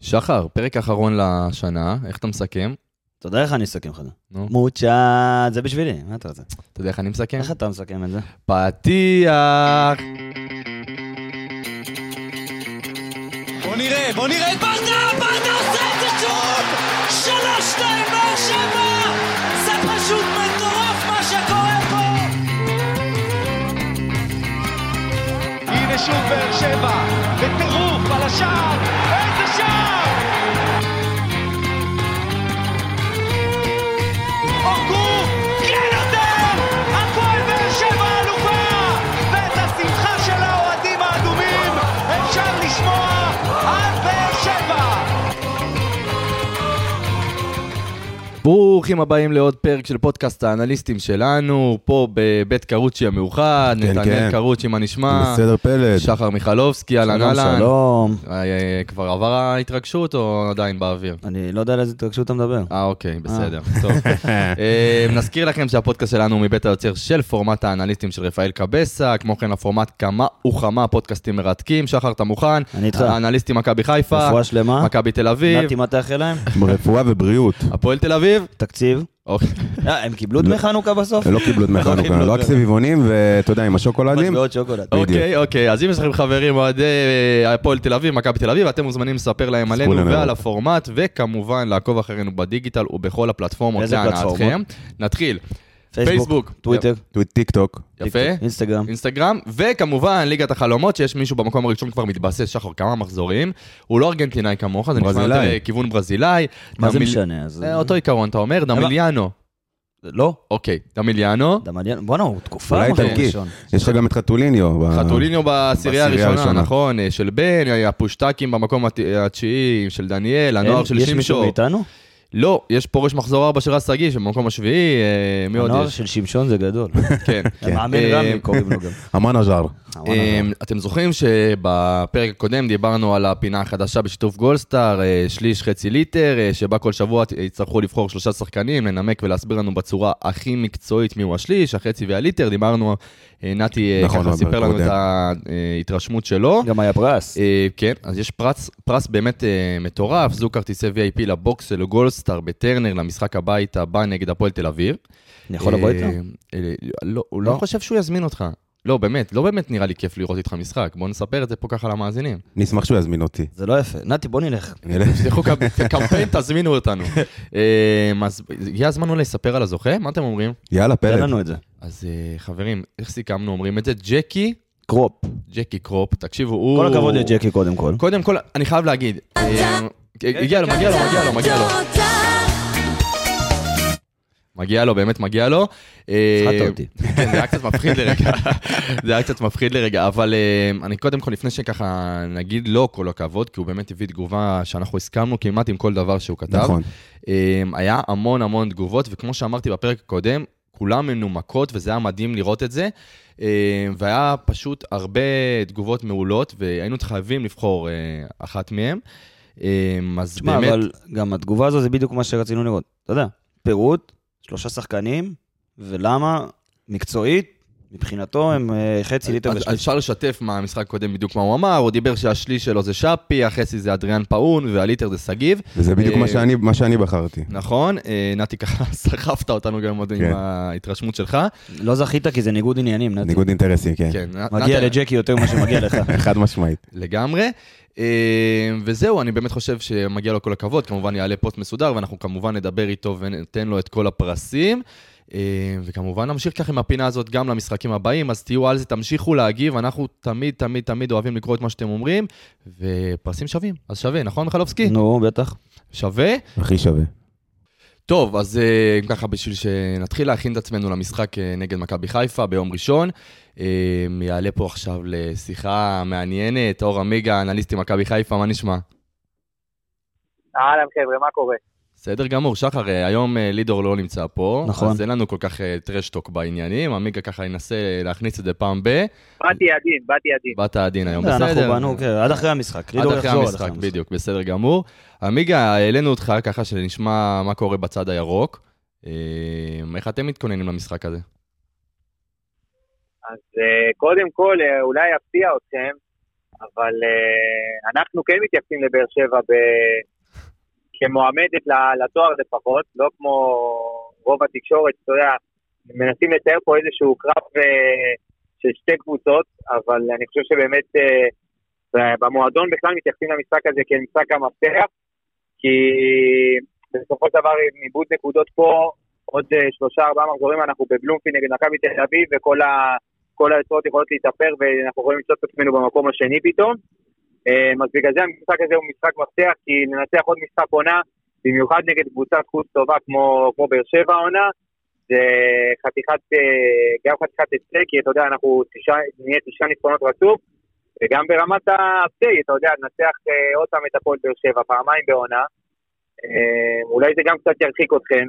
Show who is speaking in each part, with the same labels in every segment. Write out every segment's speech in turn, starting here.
Speaker 1: שחר, פרק אחרון לשנה, איך אתה מסכם?
Speaker 2: אתה יודע איך אני אסכם לך את זה?
Speaker 1: נו,
Speaker 2: מוצ'ה, זה בשבילי, מה אתה רוצה?
Speaker 1: אתה יודע איך אני מסכם?
Speaker 2: איך אתה מסכם את זה?
Speaker 1: פתיח!
Speaker 3: בוא נראה, בוא נראה את ברדה, ברדה עושה את זה שוב! שלוש, שתיים, באר שבע! זה פשוט מטורף מה שקורה פה! הנה שוב באר שבע, בטירוף על השער,
Speaker 1: ברוכים הבאים לעוד פרק של פודקאסט האנליסטים שלנו, פה בבית קרוצ'י המאוחד,
Speaker 4: כן,
Speaker 1: נתנאל
Speaker 4: כן.
Speaker 1: קרוצ'י, מה נשמע?
Speaker 4: בסדר פלד.
Speaker 1: שחר מיכלובסקי, אהלן
Speaker 2: שלום,
Speaker 1: אהלן.
Speaker 2: שלום.
Speaker 1: אה, כבר עבר ההתרגשות או עדיין באוויר?
Speaker 2: אני לא יודע על איזה התרגשות אתה מדבר.
Speaker 1: אה, אוקיי, בסדר, טוב. אה, נזכיר לכם שהפודקאסט שלנו הוא מבית היוצר של פורמט האנליסטים של רפאל קבסה, כמו כן הפורמט כמה וכמה פודקאסטים מרתקים. שחר, אתה מוכן?
Speaker 2: אני איתך.
Speaker 1: האנליסטים מכבי חיפה,
Speaker 2: רפואה שלמה.
Speaker 1: מכבי תל אביב,
Speaker 2: נתי, מה תאחל להם?
Speaker 4: רפואה ובריאות.
Speaker 1: הפועל תל אביב.
Speaker 2: תקציב.
Speaker 1: אוקיי.
Speaker 2: אה, הם קיבלו דמי חנוכה בסוף?
Speaker 4: הם לא קיבלו דמי
Speaker 2: קיבלו
Speaker 4: חנוכה, רק סביבונים, ואתה יודע, עם השוקולדים.
Speaker 2: מטבעות שוקולד.
Speaker 1: אוקיי, אוקיי, אז אם יש לכם חברים אוהדי אה, הפועל תל אביב, מכבי תל אביב, אתם מוזמנים לספר להם עלינו. ועל הפורמט, וכמובן לעקוב אחרינו בדיגיטל ובכל הפלטפורמות
Speaker 2: איזה
Speaker 1: להנאתכם.
Speaker 2: פלטפורמות?
Speaker 1: נתחיל.
Speaker 2: פייסבוק. טוויטר,
Speaker 4: טיק טוק.
Speaker 1: יפה.
Speaker 2: אינסטגרם.
Speaker 1: אינסטגרם, וכמובן ליגת החלומות, שיש מישהו במקום הראשון כבר מתבסס, שחר, כמה מחזורים. הוא לא ארגנטינאי כמוך, זה נשמע יותר
Speaker 4: ברזילאי.
Speaker 1: כיוון ברזילאי.
Speaker 2: מה זה משנה? אז-
Speaker 1: אה, אותו עיקרון, אתה אומר, דמיליאנו.
Speaker 2: לא.
Speaker 1: אוקיי, דמיליאנו.
Speaker 2: דמליאן, בואנה, הוא תקופה
Speaker 4: אולי איטלקי.
Speaker 2: ראשון.
Speaker 4: יש לך גם את חתוליניו.
Speaker 1: חתוליניו בעשירייה הראשונה. נכון, אה, של בן, הפושטקים במקום הת- התשיעי של דניאל, הנוער של
Speaker 2: יש מישהו
Speaker 1: שמשו.
Speaker 2: מאיתנו?
Speaker 1: לא, יש פורש מחזור 4 של רז שגיא, שבמקום השביעי, אה, מי עוד
Speaker 2: הנוער
Speaker 1: יש?
Speaker 2: של שמשון זה גדול.
Speaker 1: כן.
Speaker 2: המאמן
Speaker 1: אה,
Speaker 2: רמי קוראים לו גם.
Speaker 4: המאנג'ר.
Speaker 1: אה, אתם זוכרים שבפרק הקודם דיברנו על הפינה החדשה בשיתוף גולדסטאר, אה, שליש חצי ליטר, אה, שבה כל שבוע יצטרכו לבחור שלושה שחקנים, לנמק ולהסביר לנו בצורה הכי מקצועית מיהו השליש, החצי והליטר, דיברנו, נתי
Speaker 4: נכון,
Speaker 1: ככה סיפר לנו את. ההתרשמות שלו.
Speaker 2: גם היה פרס.
Speaker 1: כן, אז יש פרס, פרס באמת מטורף, זוג כרטיסי VIP לבוקס של גולדסטאר בטרנר למשחק הבית הבא נגד הפועל תל אביב.
Speaker 2: אני יכול לבוא איתו?
Speaker 1: לא, הוא לא
Speaker 2: לא?
Speaker 1: חושב שהוא יזמין אותך. לא, באמת, לא באמת נראה לי כיף לראות איתך משחק. בוא נספר את זה פה ככה למאזינים.
Speaker 4: אני אשמח שהוא יזמין אותי.
Speaker 2: זה לא יפה. נתי, בוא נלך.
Speaker 1: תשלחו קמפ- קמפיין, תזמינו אותנו. אה, אז הגיע הזמן אולי לספר על הזוכה? מה אתם אומרים?
Speaker 4: יאללה,
Speaker 2: תן
Speaker 4: פלד.
Speaker 2: לנו את זה.
Speaker 1: אז אה, חברים, איך סיכמנו אומרים את זה? ג'קי,
Speaker 2: קרופ.
Speaker 1: ג'קי קרופ, תקשיבו, הוא...
Speaker 2: כל הכבוד לג'קי קודם כל.
Speaker 1: קודם כל, אני חייב להגיד, אה, הגיע לו, מגיע לו, מגיע לו, מגיע לו. מגיע לו, באמת מגיע לו. אה,
Speaker 2: הפחדת אותי.
Speaker 1: כן, זה היה קצת מפחיד לרגע, זה היה קצת מפחיד לרגע, אבל אה, אני קודם כל, לפני שככה נגיד לו כל הכבוד, כי הוא באמת הביא תגובה שאנחנו הסכמנו כמעט עם כל דבר שהוא כתב.
Speaker 4: נכון.
Speaker 1: אה, היה המון המון תגובות, וכמו שאמרתי בפרק הקודם, כולן מנומקות, וזה היה מדהים לראות את זה. והיה פשוט הרבה תגובות מעולות, והיינו חייבים לבחור אחת מהן. אז
Speaker 2: תשמע,
Speaker 1: באמת...
Speaker 2: אבל גם התגובה הזו זה בדיוק מה שרצינו לראות. אתה יודע, פירוט, שלושה שחקנים, ולמה, מקצועית, מבחינתו הם אה, חצי ליטר ושליש.
Speaker 1: אפשר לשתף מהמשחק הקודם בדיוק מה הוא אמר, הוא דיבר שהשליש שלו זה שפי, החצי זה אדריאן פאון והליטר זה סגיב.
Speaker 4: וזה בדיוק
Speaker 1: אה,
Speaker 4: מה שאני- מה שאני בחרתי.
Speaker 1: נכון, אה, נתי ככה סחפת אותנו גם עוד עם
Speaker 4: כן.
Speaker 1: ההתרשמות שלך.
Speaker 2: לא זכית כי זה ניגוד עניינים, נתי.
Speaker 4: ניגוד אינטרסים, כן.
Speaker 1: כן,
Speaker 2: מגיע לג'קי יותר ממה שמגיע לך.
Speaker 4: חד משמעית.
Speaker 1: לגמרי. וזהו, אני באמת חושב שמגיע לו כל הכבוד, כמובן יעלה פוסט מסודר, ואנחנו כמובן נדבר איתו וניתן לו את כל הפרסים. אה, וכמובן נמשיך ככה עם הפינה הזאת גם למשחקים הבאים, אז תהיו על זה, תמשיכו להגיב, אנחנו תמיד, תמיד, תמיד אוהבים לקרוא את מה שאתם אומרים, ופרסים שווים, אז שווה, נכון מיכלובסקי?
Speaker 2: נו, בטח.
Speaker 1: שווה.
Speaker 4: הכי שווה.
Speaker 1: טוב, אז אה, ככה בשביל שנתחיל להכין את עצמנו למשחק אה, נגד מכבי חיפה ביום ראשון, יעלה פה עכשיו לשיחה מעניינת, אור עמיגה, אנליסטי מכבי חיפה, מה נשמע?
Speaker 5: אהלן חבר'ה, מה קורה?
Speaker 1: בסדר גמור, שחר, אה, היום אה, לידור לא נמצא פה,
Speaker 2: נכון.
Speaker 1: אז אין לנו כל כך אה, טרשטוק בעניינים, עמיגה ככה ינסה להכניס את זה פעם ב...
Speaker 5: באתי עדין, באתי עדין.
Speaker 1: באת הדין היום,
Speaker 2: אנחנו
Speaker 1: בסדר?
Speaker 2: באנו, כן, עד אחרי המשחק.
Speaker 1: עד
Speaker 2: לידור
Speaker 1: אחרי
Speaker 2: יחזור עד
Speaker 1: המשחק, בדיוק, בסדר גמור. עמיגה, העלינו אותך ככה שנשמע מה קורה בצד הירוק. אה, איך אתם מתכוננים למשחק הזה?
Speaker 5: אז אה, קודם כל, אה, אולי אפתיע אתכם, אבל אה, אנחנו כן מתייחסים לבאר שבע ב... כמועמדת ל- לתואר לפחות, לא כמו רוב התקשורת, אתה יודע, מנסים לתאר פה איזשהו קרב אה, של שתי קבוצות, אבל אני חושב שבאמת אה, במועדון בכלל מתייחסים למשחק הזה כמשחק המפתח, כי בסופו של דבר עם איבוד נקודות פה, עוד אה, שלושה ארבעה מחזורים אנחנו בבלומפי נגד מכבי תל אביב, וכל ה... כל היוצרות יכולות להתאפר ואנחנו יכולים למצוא את עצמנו במקום השני פתאום. אה, אז בגלל זה המשחק הזה הוא משחק מפתח, כי לנצח עוד משחק עונה, במיוחד נגד קבוצת חוץ טובה כמו, כמו באר שבע העונה, זה חתיכת, אה, גם חתיכת הישג, כי אתה יודע, אנחנו תשעה, נהיה תשעה ניצחונות רצוף, וגם ברמת ה-update, אתה יודע, ננצח אה, עוד פעם את הפועל באר שבע, פעמיים בעונה. אולי זה גם קצת ירחיק אתכם,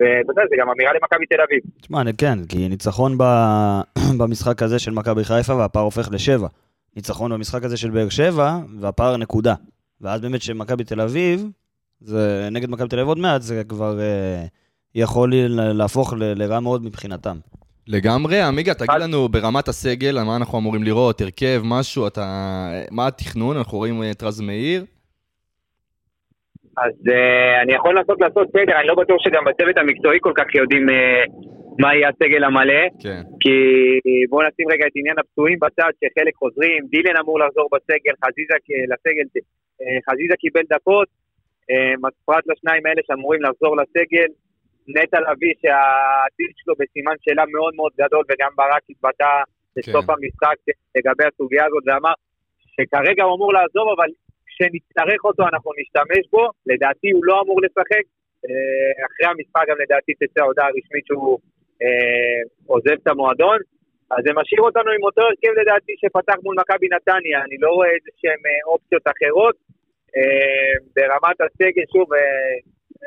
Speaker 5: ואתה יודע, זה גם אמירה למכבי תל אביב.
Speaker 2: תשמע, כן, כי ניצחון. במשחק הזה של מכבי חיפה והפער הופך לשבע. ניצחון במשחק הזה של באר שבע והפער נקודה. ואז באמת שמכבי תל אביב, זה נגד מכבי תל אביב עוד מעט, זה כבר אה, יכול להפוך ל... לרע מאוד מבחינתם.
Speaker 1: לגמרי. עמיגה, תגיד לנו ברמת הסגל, מה אנחנו אמורים לראות, הרכב, משהו, אתה... מה התכנון? אנחנו רואים את רז מאיר.
Speaker 5: אז uh, אני יכול לנסות לעשות סדר, אני לא בטוח שגם בצוות המקצועי כל כך יודעים uh, מה יהיה הסגל המלא.
Speaker 1: כן.
Speaker 5: כי בואו נשים רגע את עניין הפצועים בצד, שחלק חוזרים, דילן אמור לחזור בסגל, חזיזה לסגל, uh, חזיזה קיבל דקות, uh, פרט לשניים האלה שאמורים לחזור לסגל. נטע לביא שהעתיד שלו בסימן שאלה מאוד מאוד גדול, וגם ברק התבטא בסוף כן. המשחק לגבי הסוגיה הזאת, ואמר שכרגע הוא אמור לעזוב, אבל כשנצטרך אותו אנחנו נשתמש בו, לדעתי הוא לא אמור לשחק, אה, אחרי המשחק גם לדעתי תצא ההודעה הרשמית שהוא אה, עוזב את המועדון, אז זה משאיר אותנו עם אותו הרכב לדעתי שפתח מול מכבי נתניה, אני לא רואה איזה שהן אה, אופציות אחרות, אה, ברמת הסגל, שוב, אה,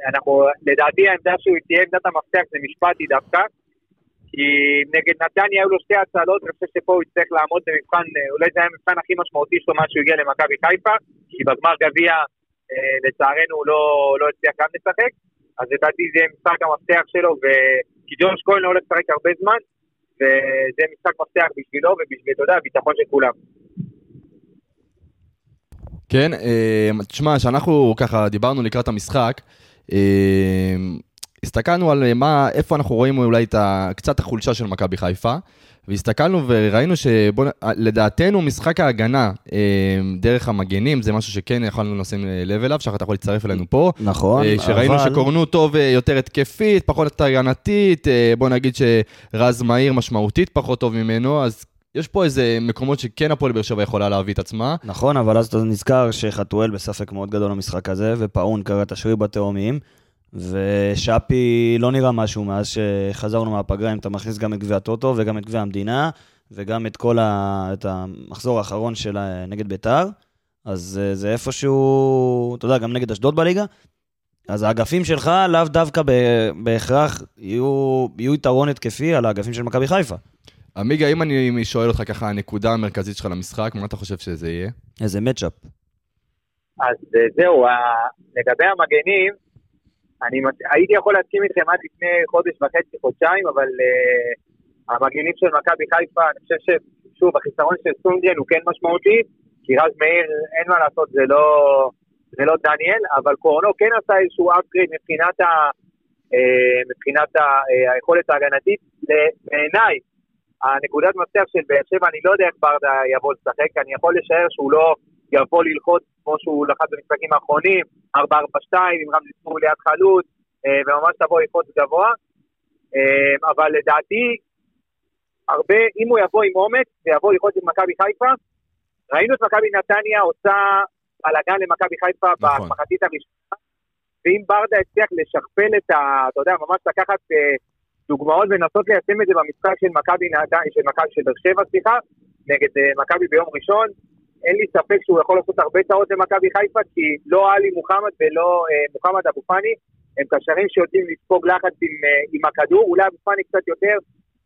Speaker 5: אנחנו, לדעתי העמדה שהוא תהיה עמדת המפתח זה משפטי דווקא, כי נגד נתניה היו לו שתי הצלות, אני חושב שפה הוא יצטרך לעמוד במבחן, אה, אולי זה היה המבחן הכי משמעותי שלו מאז שהוא הגיע למכבי חיפה, כי בגמר גביע, אה, לצערנו, הוא לא, לא הצליח גם לשחק, אז לדעתי זה משחק המפתח שלו, ו... כי ג'ורג' כהן לא הולך לשחק הרבה זמן, וזה משחק מפתח בשבילו ובשביל, אתה יודע, הביטחון של כולם.
Speaker 1: כן, אה, תשמע, שאנחנו ככה דיברנו לקראת המשחק, הסתכלנו על מה, איפה אנחנו רואים אולי את ה, קצת החולשה של מכבי חיפה, והסתכלנו וראינו שלדעתנו משחק ההגנה אה, דרך המגנים זה משהו שכן יכולנו לשים לב אליו, שאתה יכול להצטרף אלינו פה.
Speaker 2: נכון,
Speaker 1: אה, שראינו אבל... שקורנו טוב אה, יותר התקפית, פחות הגנתית, בוא נגיד שרז מהיר משמעותית פחות טוב ממנו, אז יש פה איזה מקומות שכן הפועל באר שבע יכולה להביא את עצמה.
Speaker 2: נכון, אבל אז אתה נזכר שחתואל בספק מאוד גדול במשחק הזה, ופאון קרא את השריר בתאומים. ושאפי לא נראה משהו מאז שחזרנו מהפגרה, אם אתה מכניס גם את גביע הטוטו וגם את גביע המדינה, וגם את כל ה... את המחזור האחרון של נגד ביתר, אז אה, זה איפשהו, אתה יודע, גם נגד אשדוד בליגה. אז האגפים שלך לאו דווקא בהכרח יהיו, יהיו יתרון התקפי על האגפים של מכבי חיפה.
Speaker 1: עמיגה, אם אני שואל אותך ככה, הנקודה המרכזית שלך למשחק, מה אתה חושב שזה יהיה?
Speaker 2: איזה מצ'אפ.
Speaker 5: אז אה, זהו, לגבי המגנים, אני הייתי יכול להסכים איתכם עד לפני חודש וחצי, חודשיים, אבל uh, המגנים של מכבי חיפה, אני חושב ששוב, החיסרון של סונגרן הוא כן משמעותי, כי רז מאיר, אין מה לעשות, זה לא, זה לא דניאל, אבל קורנו כן עשה איזשהו upgrade מבחינת, ה, uh, מבחינת ה, uh, היכולת ההגנתית. בעיניי, הנקודת מפתח של באר שבע, אני לא יודע איך ברדה יבוא לשחק, אני יכול לשער שהוא לא יבוא ללחוץ כמו שהוא לחץ במשחקים האחרונים, 4-4-2 עם רמזי ספור ליד חלוץ, אה, וממש תבוא ללחוץ גבוה. אה, אבל לדעתי, הרבה, אם הוא יבוא עם אומץ ויבוא ללחוץ עם מכבי חיפה, ראינו את מכבי נתניה עושה בלאגן למכבי חיפה נכון. במחצית הראשונה, ואם ברדה הצליח לשכפל את ה... אתה יודע, ממש לקחת אה, דוגמאות ולנסות ליישם את זה במשחק של מכבי נתניה, של מכבי של באר שבע, סליחה, נגד מכבי ביום ראשון, אין לי ספק שהוא יכול לעשות הרבה טעות למכבי חיפה, כי לא עלי מוחמד ולא אה, מוחמד אבו פאני, הם קשרים שיודעים לספוג לחץ עם, אה, עם הכדור, אולי אבו פאני קצת יותר,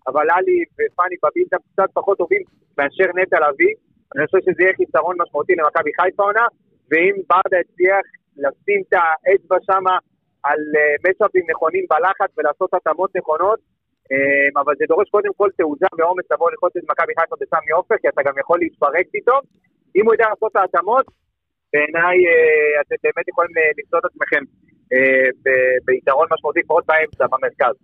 Speaker 5: אבל עלי ופאני בבילדה קצת פחות טובים מאשר נטע לביא. אני חושב שזה יהיה חיסרון משמעותי למכבי חיפה עונה, ואם ברדה הצליח לשים את האצבע שמה על אה, מצ'אפים נכונים בלחץ ולעשות התאמות נכונות, אה, אבל זה דורש קודם כל תעוזה ואומץ לבוא ללחוץ את מכבי חיפה בסמי עופר, כי אתה גם יכול להתפרק פתאום. אם הוא יודע לעשות את ההתאמות, בעיניי אה, אתם באמת יכולים אה, למצוא את עצמכם אה, ביתרון משמעותי, לפחות באמצע, במרכז.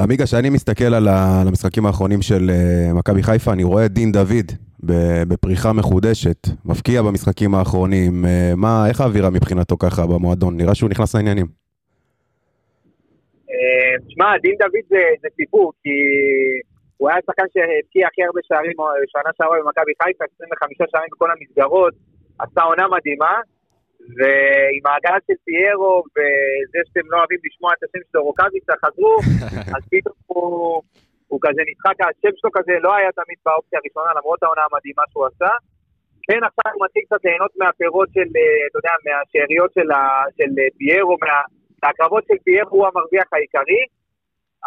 Speaker 4: עמיגה, כשאני מסתכל על המשחקים האחרונים של מכבי חיפה, אני רואה את דין דוד בפריחה מחודשת, מבקיע במשחקים האחרונים. מה, איך האווירה מבחינתו ככה במועדון? נראה שהוא נכנס לעניינים.
Speaker 5: תשמע, דין דוד זה, זה סיפור, כי הוא היה שחקן שהבקיע הכי הרבה שערים אה, שנה שעברה במכבי חיפה, 25 שערים בכל המסגרות, עשה עונה מדהימה, ועם ההגעה של פיירו, וזה שאתם לא אוהבים לשמוע את השם שלו, רוקאביצה, חזרו, אז פתאום הוא, הוא כזה נדחק, השם שלו כזה לא היה תמיד באופציה הראשונה, למרות העונה המדהימה שהוא עשה. כן, עכשיו הוא מתחיל קצת ליהנות מהפירות של, אה, אתה יודע, מהשאריות של, ה, של אה, פיירו, מה, מהקרבות של פיירו הוא המרוויח העיקרי.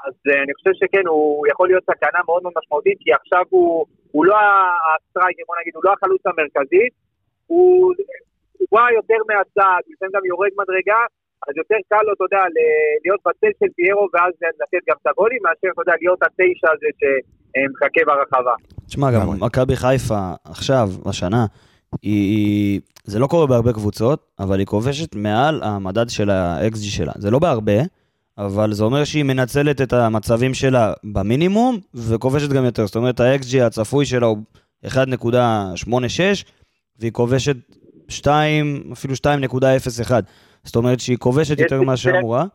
Speaker 5: אז אה, אני חושב שכן, הוא יכול להיות סכנה מאוד מאוד משמעותית, כי עכשיו הוא, הוא לא ה striker, בוא נגיד, הוא לא החלוץ המרכזי, הוא, הוא בא יותר מהצד, לפעמים גם יורד מדרגה, אז יותר קל לו, אתה יודע, להיות בצל של פיירו ואז לתת גם את הגולים, מאשר, אתה יודע, להיות התשע הזה שמחכה ברחבה.
Speaker 2: תשמע, גם
Speaker 4: לגמרי.
Speaker 2: מכבי חיפה עכשיו, השנה, היא, היא, זה לא קורה בהרבה קבוצות, אבל היא כובשת מעל המדד של ה-XG שלה. זה לא בהרבה, אבל זה אומר שהיא מנצלת את המצבים שלה במינימום, וכובשת גם יותר. זאת אומרת, ה-XG הצפוי שלה הוא 1.86, והיא כובשת 2, אפילו 2.01. זאת אומרת שהיא כובשת יותר ממה שאמורה.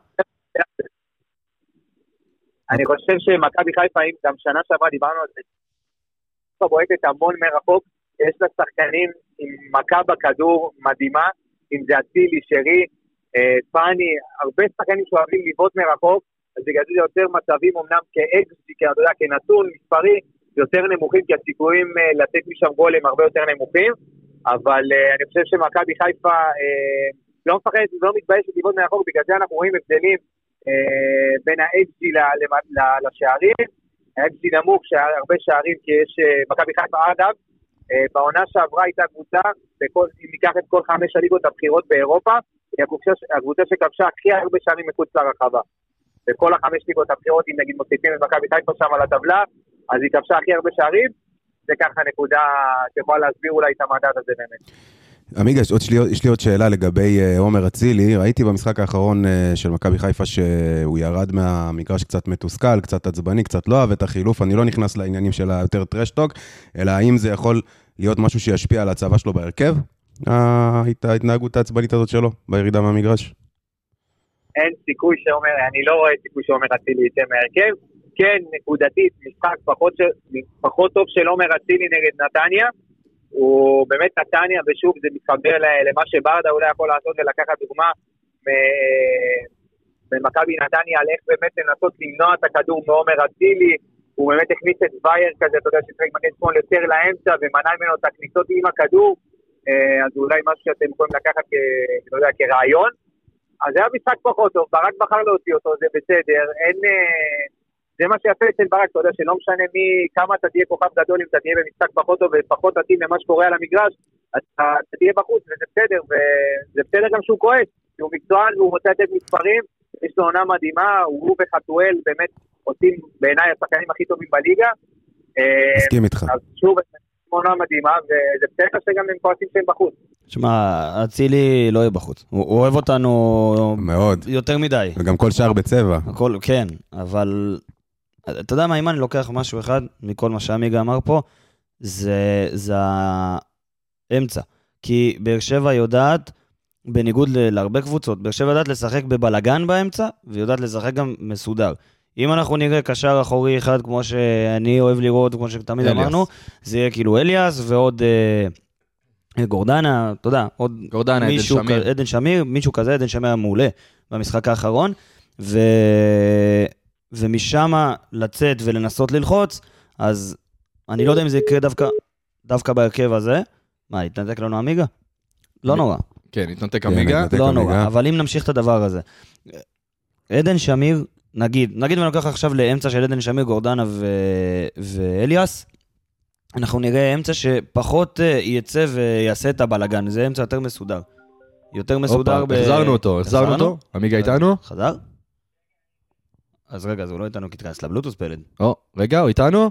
Speaker 5: אני חושב שמכבי חיפה, אם גם שנה שעברה דיברנו על זה, חיפה בועטת המון מרחוק, יש לה שחקנים עם מכה בכדור מדהימה, אם זה אצילי, שרי, פאני, הרבה שחקנים שאוהבים לבעוט מרחוק, אז בגלל זה יותר מצבים, אמנם כאקסטי, אתה יודע, כנתון מספרי, יותר נמוכים, כי הסיכויים אה, לתת משם גול הם הרבה יותר נמוכים, אבל אה, אני חושב שמכבי חיפה אה, לא מפחדת, לא מתביישת לבעוט מרחוק, בגלל זה אנחנו רואים הבדלים אה, בין ל- לשערים. ה-XG נמוך, הרבה שערים, כי יש אה, מכבי חיפה, אגב, אה, בעונה שעברה הייתה קבוצה, אם ניקח את כל חמש הליגות הבכירות באירופה, היא הקבוצה, שכבשה הכי הרבה שערים מחוץ לרחבה. בכל החמש ליגות הבכירות, אם נגיד מוסיפים את מכבי חיפה שם על הטבלה, אז היא כבשה הכי הרבה שערים, זה ככה נקודה שיכולה להסביר אולי את המדד הזה באמת.
Speaker 4: עמיגה, יש לי יש לי עוד שאלה לגבי אה, עומר אצילי. ראיתי במשחק האחרון אה, של מכבי חיפה שהוא ירד מהמגרש קצת מתוסכל, קצת עצבני, קצת לא אהב את החילוף. אני לא נכנס לעניינים של היותר טרשטוק, אלא האם זה יכול להיות משהו שישפיע על הצבה שלו בהרכב? ההת- ההתנהגות העצבנית הזאת שלו בירידה מהמגרש?
Speaker 5: אין סיכוי שאומר, אני לא רואה סיכוי שאומר אצילי יצא מהרכב. כן, נקודתית, משחק פחות. פחות טוב של עומר אצילי נגד נתניה. הוא באמת נתניה, ושוב, זה מתחבר למה שברדה אולי יכול לעשות ולקחת דוגמה ממכבי נתניה על איך באמת לנסות למנוע את הכדור מעומר אצילי. הוא באמת הכניס את וייר כזה, אתה יודע, שצריך מגן שמאל יותר לאמצע ומנע ממנו את הכניסות עם הכדור. אה, אז אולי משהו שאתם יכולים לקחת, כ- לא יודע, כרעיון. אז זה היה משחק פחות טוב, ברק בחר להוציא אותו, זה בסדר, אין... אה, זה מה שיפה אצל ברק, אתה יודע שלא משנה מי, כמה אתה תהיה כוכב גדול, אם אתה תהיה במשחק פחות טוב ופחות מתאים למה שקורה על המגרש, אז אתה, אתה תהיה בחוץ, וזה בסדר, וזה בסדר גם שהוא כועס, כי הוא מקצוען והוא רוצה לתת מספרים, יש לו עונה מדהימה, הוא וחתואל באמת עושים בעיניי השחקנים הכי טובים בליגה. אה,
Speaker 4: מסכים איתך.
Speaker 5: אז שוב, עונה מדהימה, וזה בסדר שגם הם כועסים שהם בחוץ.
Speaker 2: שמע, אצילי לא יהיה בחוץ. הוא הוא אוהב אותנו
Speaker 4: מאוד.
Speaker 2: יותר מדי.
Speaker 4: וגם כל שער בצבע.
Speaker 2: הכל, כן, אבל אתה יודע מה, אם אני לוקח משהו אחד מכל מה שעמיגה אמר פה, זה, זה האמצע. כי באר שבע יודעת, בניגוד להרבה קבוצות, באר שבע יודעת לשחק בבלגן באמצע, ויודעת לשחק גם מסודר. אם אנחנו נראה קשר אחורי אחד, כמו שאני אוהב לראות, כמו שתמיד
Speaker 1: אליאס.
Speaker 2: אמרנו, זה יהיה כאילו אליאס ועוד אה, גורדנה, אתה יודע, עוד
Speaker 1: גורדנה, עדן
Speaker 2: מישהו
Speaker 1: שמיר.
Speaker 2: כ- עדן שמיר, מישהו כזה, עדן שמיר היה מעולה במשחק האחרון, ו... ומשם לצאת ולנסות ללחוץ, אז אני לא יודע אם זה יקרה דווקא, דווקא בהרכב הזה. מה, התנתק לנו עמיגה? לא נורא,
Speaker 1: כן, התנתק
Speaker 4: כן,
Speaker 1: עמיגה.
Speaker 2: לא. נורא, אבל אם נמשיך את הדבר הזה. עדן שמיר, נגיד, נגיד ואני לוקח עכשיו לאמצע של עדן שמיר, גורדנה ו... ואליאס, אנחנו נראה אמצע שפחות אה, יצא ויעשה את הבלגן, זה אמצע יותר מסודר. יותר מסודר
Speaker 1: הופה, החזרנו אותו, החזרנו אותו. עמיגה איתנו?
Speaker 2: חזר? אז רגע, אז הוא לא איתנו כי תיכנס לבלוטוס פלד.
Speaker 1: או, רגע, הוא איתנו?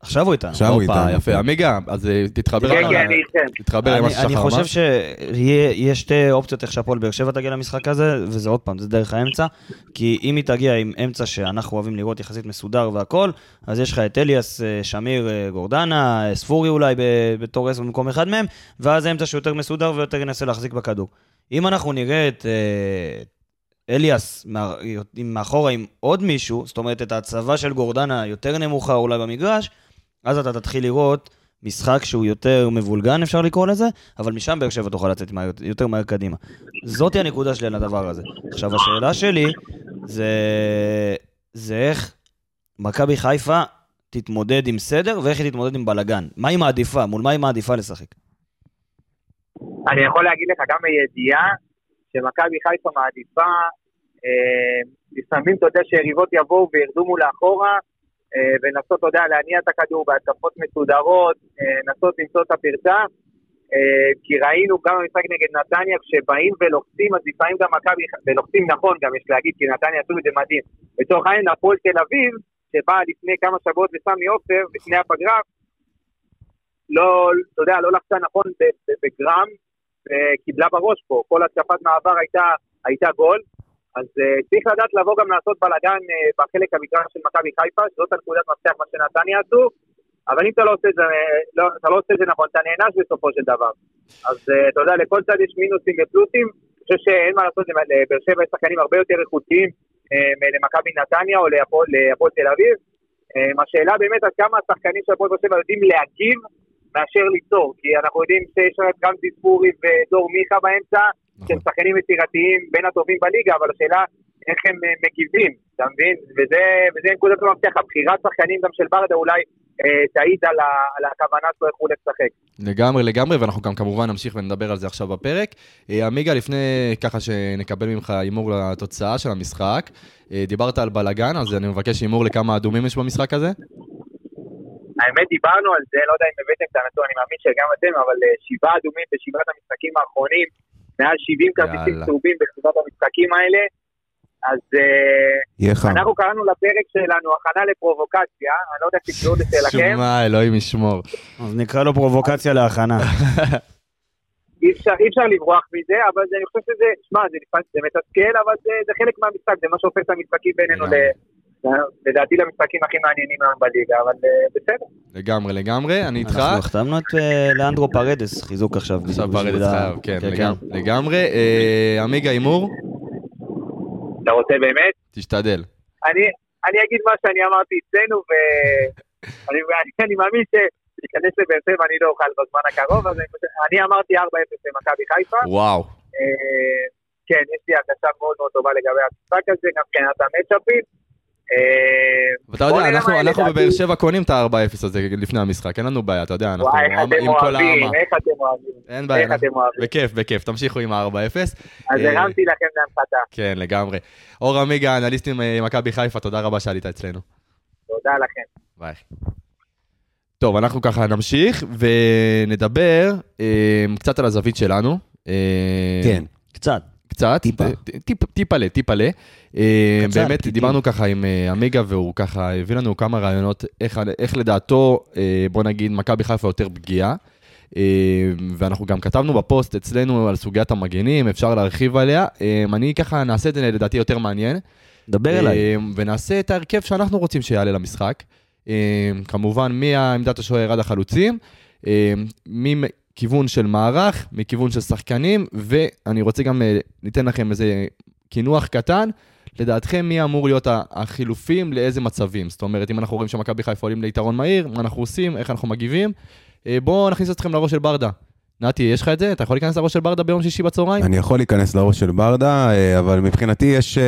Speaker 2: עכשיו הוא איתנו.
Speaker 4: עכשיו הוא איתנו.
Speaker 1: יפה. עמיגה, אז אה, תתחבר
Speaker 5: כן. כן, אני איתכם.
Speaker 1: תתחבר למה
Speaker 2: אני,
Speaker 1: ששחר
Speaker 2: אני
Speaker 1: אמר.
Speaker 2: חושב שיהיה שתי אופציות איך שהפועל באר שבע תגיע למשחק הזה, וזה עוד פעם, זה דרך האמצע. כי אם היא תגיע עם אמצע שאנחנו אוהבים לראות יחסית מסודר והכל, אז יש לך את אליאס, אה, שמיר, אה, גורדנה, ספורי אולי ב- בתור עשר במקום אחד מהם, ואז אמצע שיותר מסודר ויותר ינסה להחזיק בכדור. אם אנחנו נראה את אליאס מאחורה עם עוד מישהו, זאת אומרת את ההצבה של גורדנה יותר נמוכה אולי במגרש, אז אתה תתחיל לראות משחק שהוא יותר מבולגן, אפשר לקרוא לזה, אבל משם באר שבע תוכל לצאת מהר- יותר מהר קדימה. זאתי הנקודה שלי על הדבר הזה. עכשיו, השאלה שלי זה, זה איך מכבי חיפה תתמודד עם סדר ואיך היא תתמודד עם בלאגן. מה היא מעדיפה? מול מה היא מעדיפה לשחק?
Speaker 5: אני יכול להגיד לך גם בידיעה שמכבי חיפה מעדיפה, אה, לפעמים אתה יודע שיריבות יבואו וירדו מול האחורה, ולנסות, אתה יודע, להניע את הכדור בהתקפות מסודרות, אה, לנסות למצוא את הפרצה, אה, כי ראינו גם במשחק נגד נתניה, כשבאים ולוחצים, אז לפעמים גם מכבי, ולוחצים נכון גם, יש להגיד, כי נתניה עשו את זה מדהים. לצורך העניין, הפועל תל אביב, שבאה לפני כמה שבועות בסמי עופר, לפני הפגרה, לא, אתה יודע, לא לחצה נכון בגרם, וקיבלה בראש פה. כל התקפת מעבר הייתה, הייתה גול. אז uh, צריך לדעת לבוא גם לעשות בלאגן uh, בחלק המגרש של מכבי חיפה, שזאת הנקודת מפתח מה שנתניה עשו, אבל אם אתה לא עושה את זה, אה, לא, אתה לא עושה את זה נכון, אתה נענש בסופו של דבר. אז uh, אתה יודע, לכל צד יש מינוסים ופלוסים, אני חושב שאין מה לעשות, לבאר שבע יש שחקנים הרבה יותר איכותיים למכבי נתניה או להפועל תל אביב. Um, השאלה באמת עד כמה השחקנים של הפועל באר שבע יודעים להגיב מאשר ליצור, כי אנחנו יודעים שיש גם דיספורי ודור מיכה באמצע,
Speaker 1: נכון.
Speaker 5: שהם שחקנים יצירתיים בין הטובים בליגה, אבל השאלה איך הם אה, מגיבים, אתה מבין? וזה, וזה נקודת המפתח, הבחירת שחקנים גם של ברדה אולי אה, תעיד על, ה, על הכוונה שלו איך הוא הולך לשחק.
Speaker 1: לגמרי, לגמרי, ואנחנו גם כמובן נמשיך ונדבר על זה עכשיו בפרק. אה, עמיגה, לפני ככה שנקבל ממך הימור לתוצאה של המשחק, דיברת על בלאגן, אז אני מבקש הימור לכמה אדומים יש במשחק הזה.
Speaker 5: האמת דיברנו על זה, לא יודע אם הבאתם את הנתון, אני מאמין שגם אתם, אבל שבעה אדומים בשבעת המשחקים האחרונים, מעל 70 כרטיסים. צהובים בשבעת המשחקים האלה, אז אה. אנחנו קראנו לפרק שלנו הכנה לפרובוקציה, אני לא יודע אם תקראו לזה לכם,
Speaker 1: שמע, אלוהים ישמור.
Speaker 2: אז נקרא לו פרובוקציה להכנה.
Speaker 5: אי אפשר, אי אפשר לברוח מזה, אבל זה, אני חושב שזה, שמע, זה, זה מתסכל, אבל זה, זה חלק מהמשחק, זה מה שהופך את המשחקים בינינו, ל, לדעתי למשחקים הכי מעניינים היום בליגה, אבל אה, בסדר.
Speaker 1: לגמרי, לגמרי, אני איתך.
Speaker 2: אנחנו החתמנו את אה, לאנדרו פרדס, חיזוק עכשיו.
Speaker 1: עכשיו פרדס
Speaker 2: בשביל ה-
Speaker 1: חייב, כן, לגמרי. אה, עמיגה, הימור?
Speaker 5: אתה רוצה באמת?
Speaker 1: תשתדל.
Speaker 5: אני, אני אגיד מה שאני אמרתי אצלנו, ואני אני, אני מאמין שייכנס לבאר שבע אני לא אוכל בזמן הקרוב, אז אני, אמרתי 4-0 למכבי חיפה.
Speaker 1: וואו.
Speaker 5: כן, יש לי הרגשה מאוד מאוד טובה לגבי המשחק הזה, גם מבחינת המצ'אפים. אה,
Speaker 1: ואתה
Speaker 5: בוא
Speaker 1: יודע, אנחנו בבאר שבע קונים את ה-4-0 הזה לפני המשחק, אין לנו בעיה, אתה יודע, אנחנו
Speaker 5: וואי, איך
Speaker 1: עם
Speaker 5: אתם
Speaker 1: כל
Speaker 5: אוהבים,
Speaker 1: העם.
Speaker 5: איך אתם אוהבים.
Speaker 1: אין בעיה,
Speaker 5: איך אתם אוהבים.
Speaker 1: בכיף, בכיף, תמשיכו עם ה-4-0.
Speaker 5: אז
Speaker 1: אה,
Speaker 5: הרמתי לכם להנחתה.
Speaker 1: כן, לגמרי. אור עמיגה, אנליסט עם אה, חיפה, תודה רבה שעלית אצלנו.
Speaker 5: תודה לכם.
Speaker 1: ביי. טוב, אנחנו ככה נמשיך ונדבר אה, קצת על הזווית שלנו. אה,
Speaker 4: כן.
Speaker 2: קצת.
Speaker 1: קצת,
Speaker 4: טיפה.
Speaker 1: ט- טיפ, טיפלה, טיפלה. אה,
Speaker 2: קצר,
Speaker 1: באמת,
Speaker 2: טיפים.
Speaker 1: דיברנו ככה עם אה, עמיגה, והוא ככה הביא לנו כמה רעיונות איך, איך לדעתו, אה, בוא נגיד, מכבי חיפה יותר פגיעה. אה, ואנחנו גם כתבנו בפוסט אצלנו על סוגיית המגנים, אפשר להרחיב עליה. אה, אני ככה נעשה את זה לדעתי יותר מעניין.
Speaker 2: דבר אליי.
Speaker 1: אה, ונעשה את ההרכב שאנחנו רוצים שיעלה למשחק. אה, כמובן, מעמדת השוער עד החלוצים, אה, מכיוון של מערך, מכיוון של שחקנים, ואני רוצה גם אה, ניתן לכם איזה קינוח קטן. לדעתכם, מי אמור להיות החילופים לאיזה מצבים? זאת אומרת, אם אנחנו רואים שמכבי חיפה עולים ליתרון מהיר, מה אנחנו עושים, איך אנחנו מגיבים? אה, בואו נכניס אתכם לראש של ברדה. נתי, יש לך את זה? אתה יכול להיכנס לראש של ברדה ביום שישי בצהריים?
Speaker 4: אני יכול להיכנס לראש של ברדה, אה, אבל מבחינתי יש,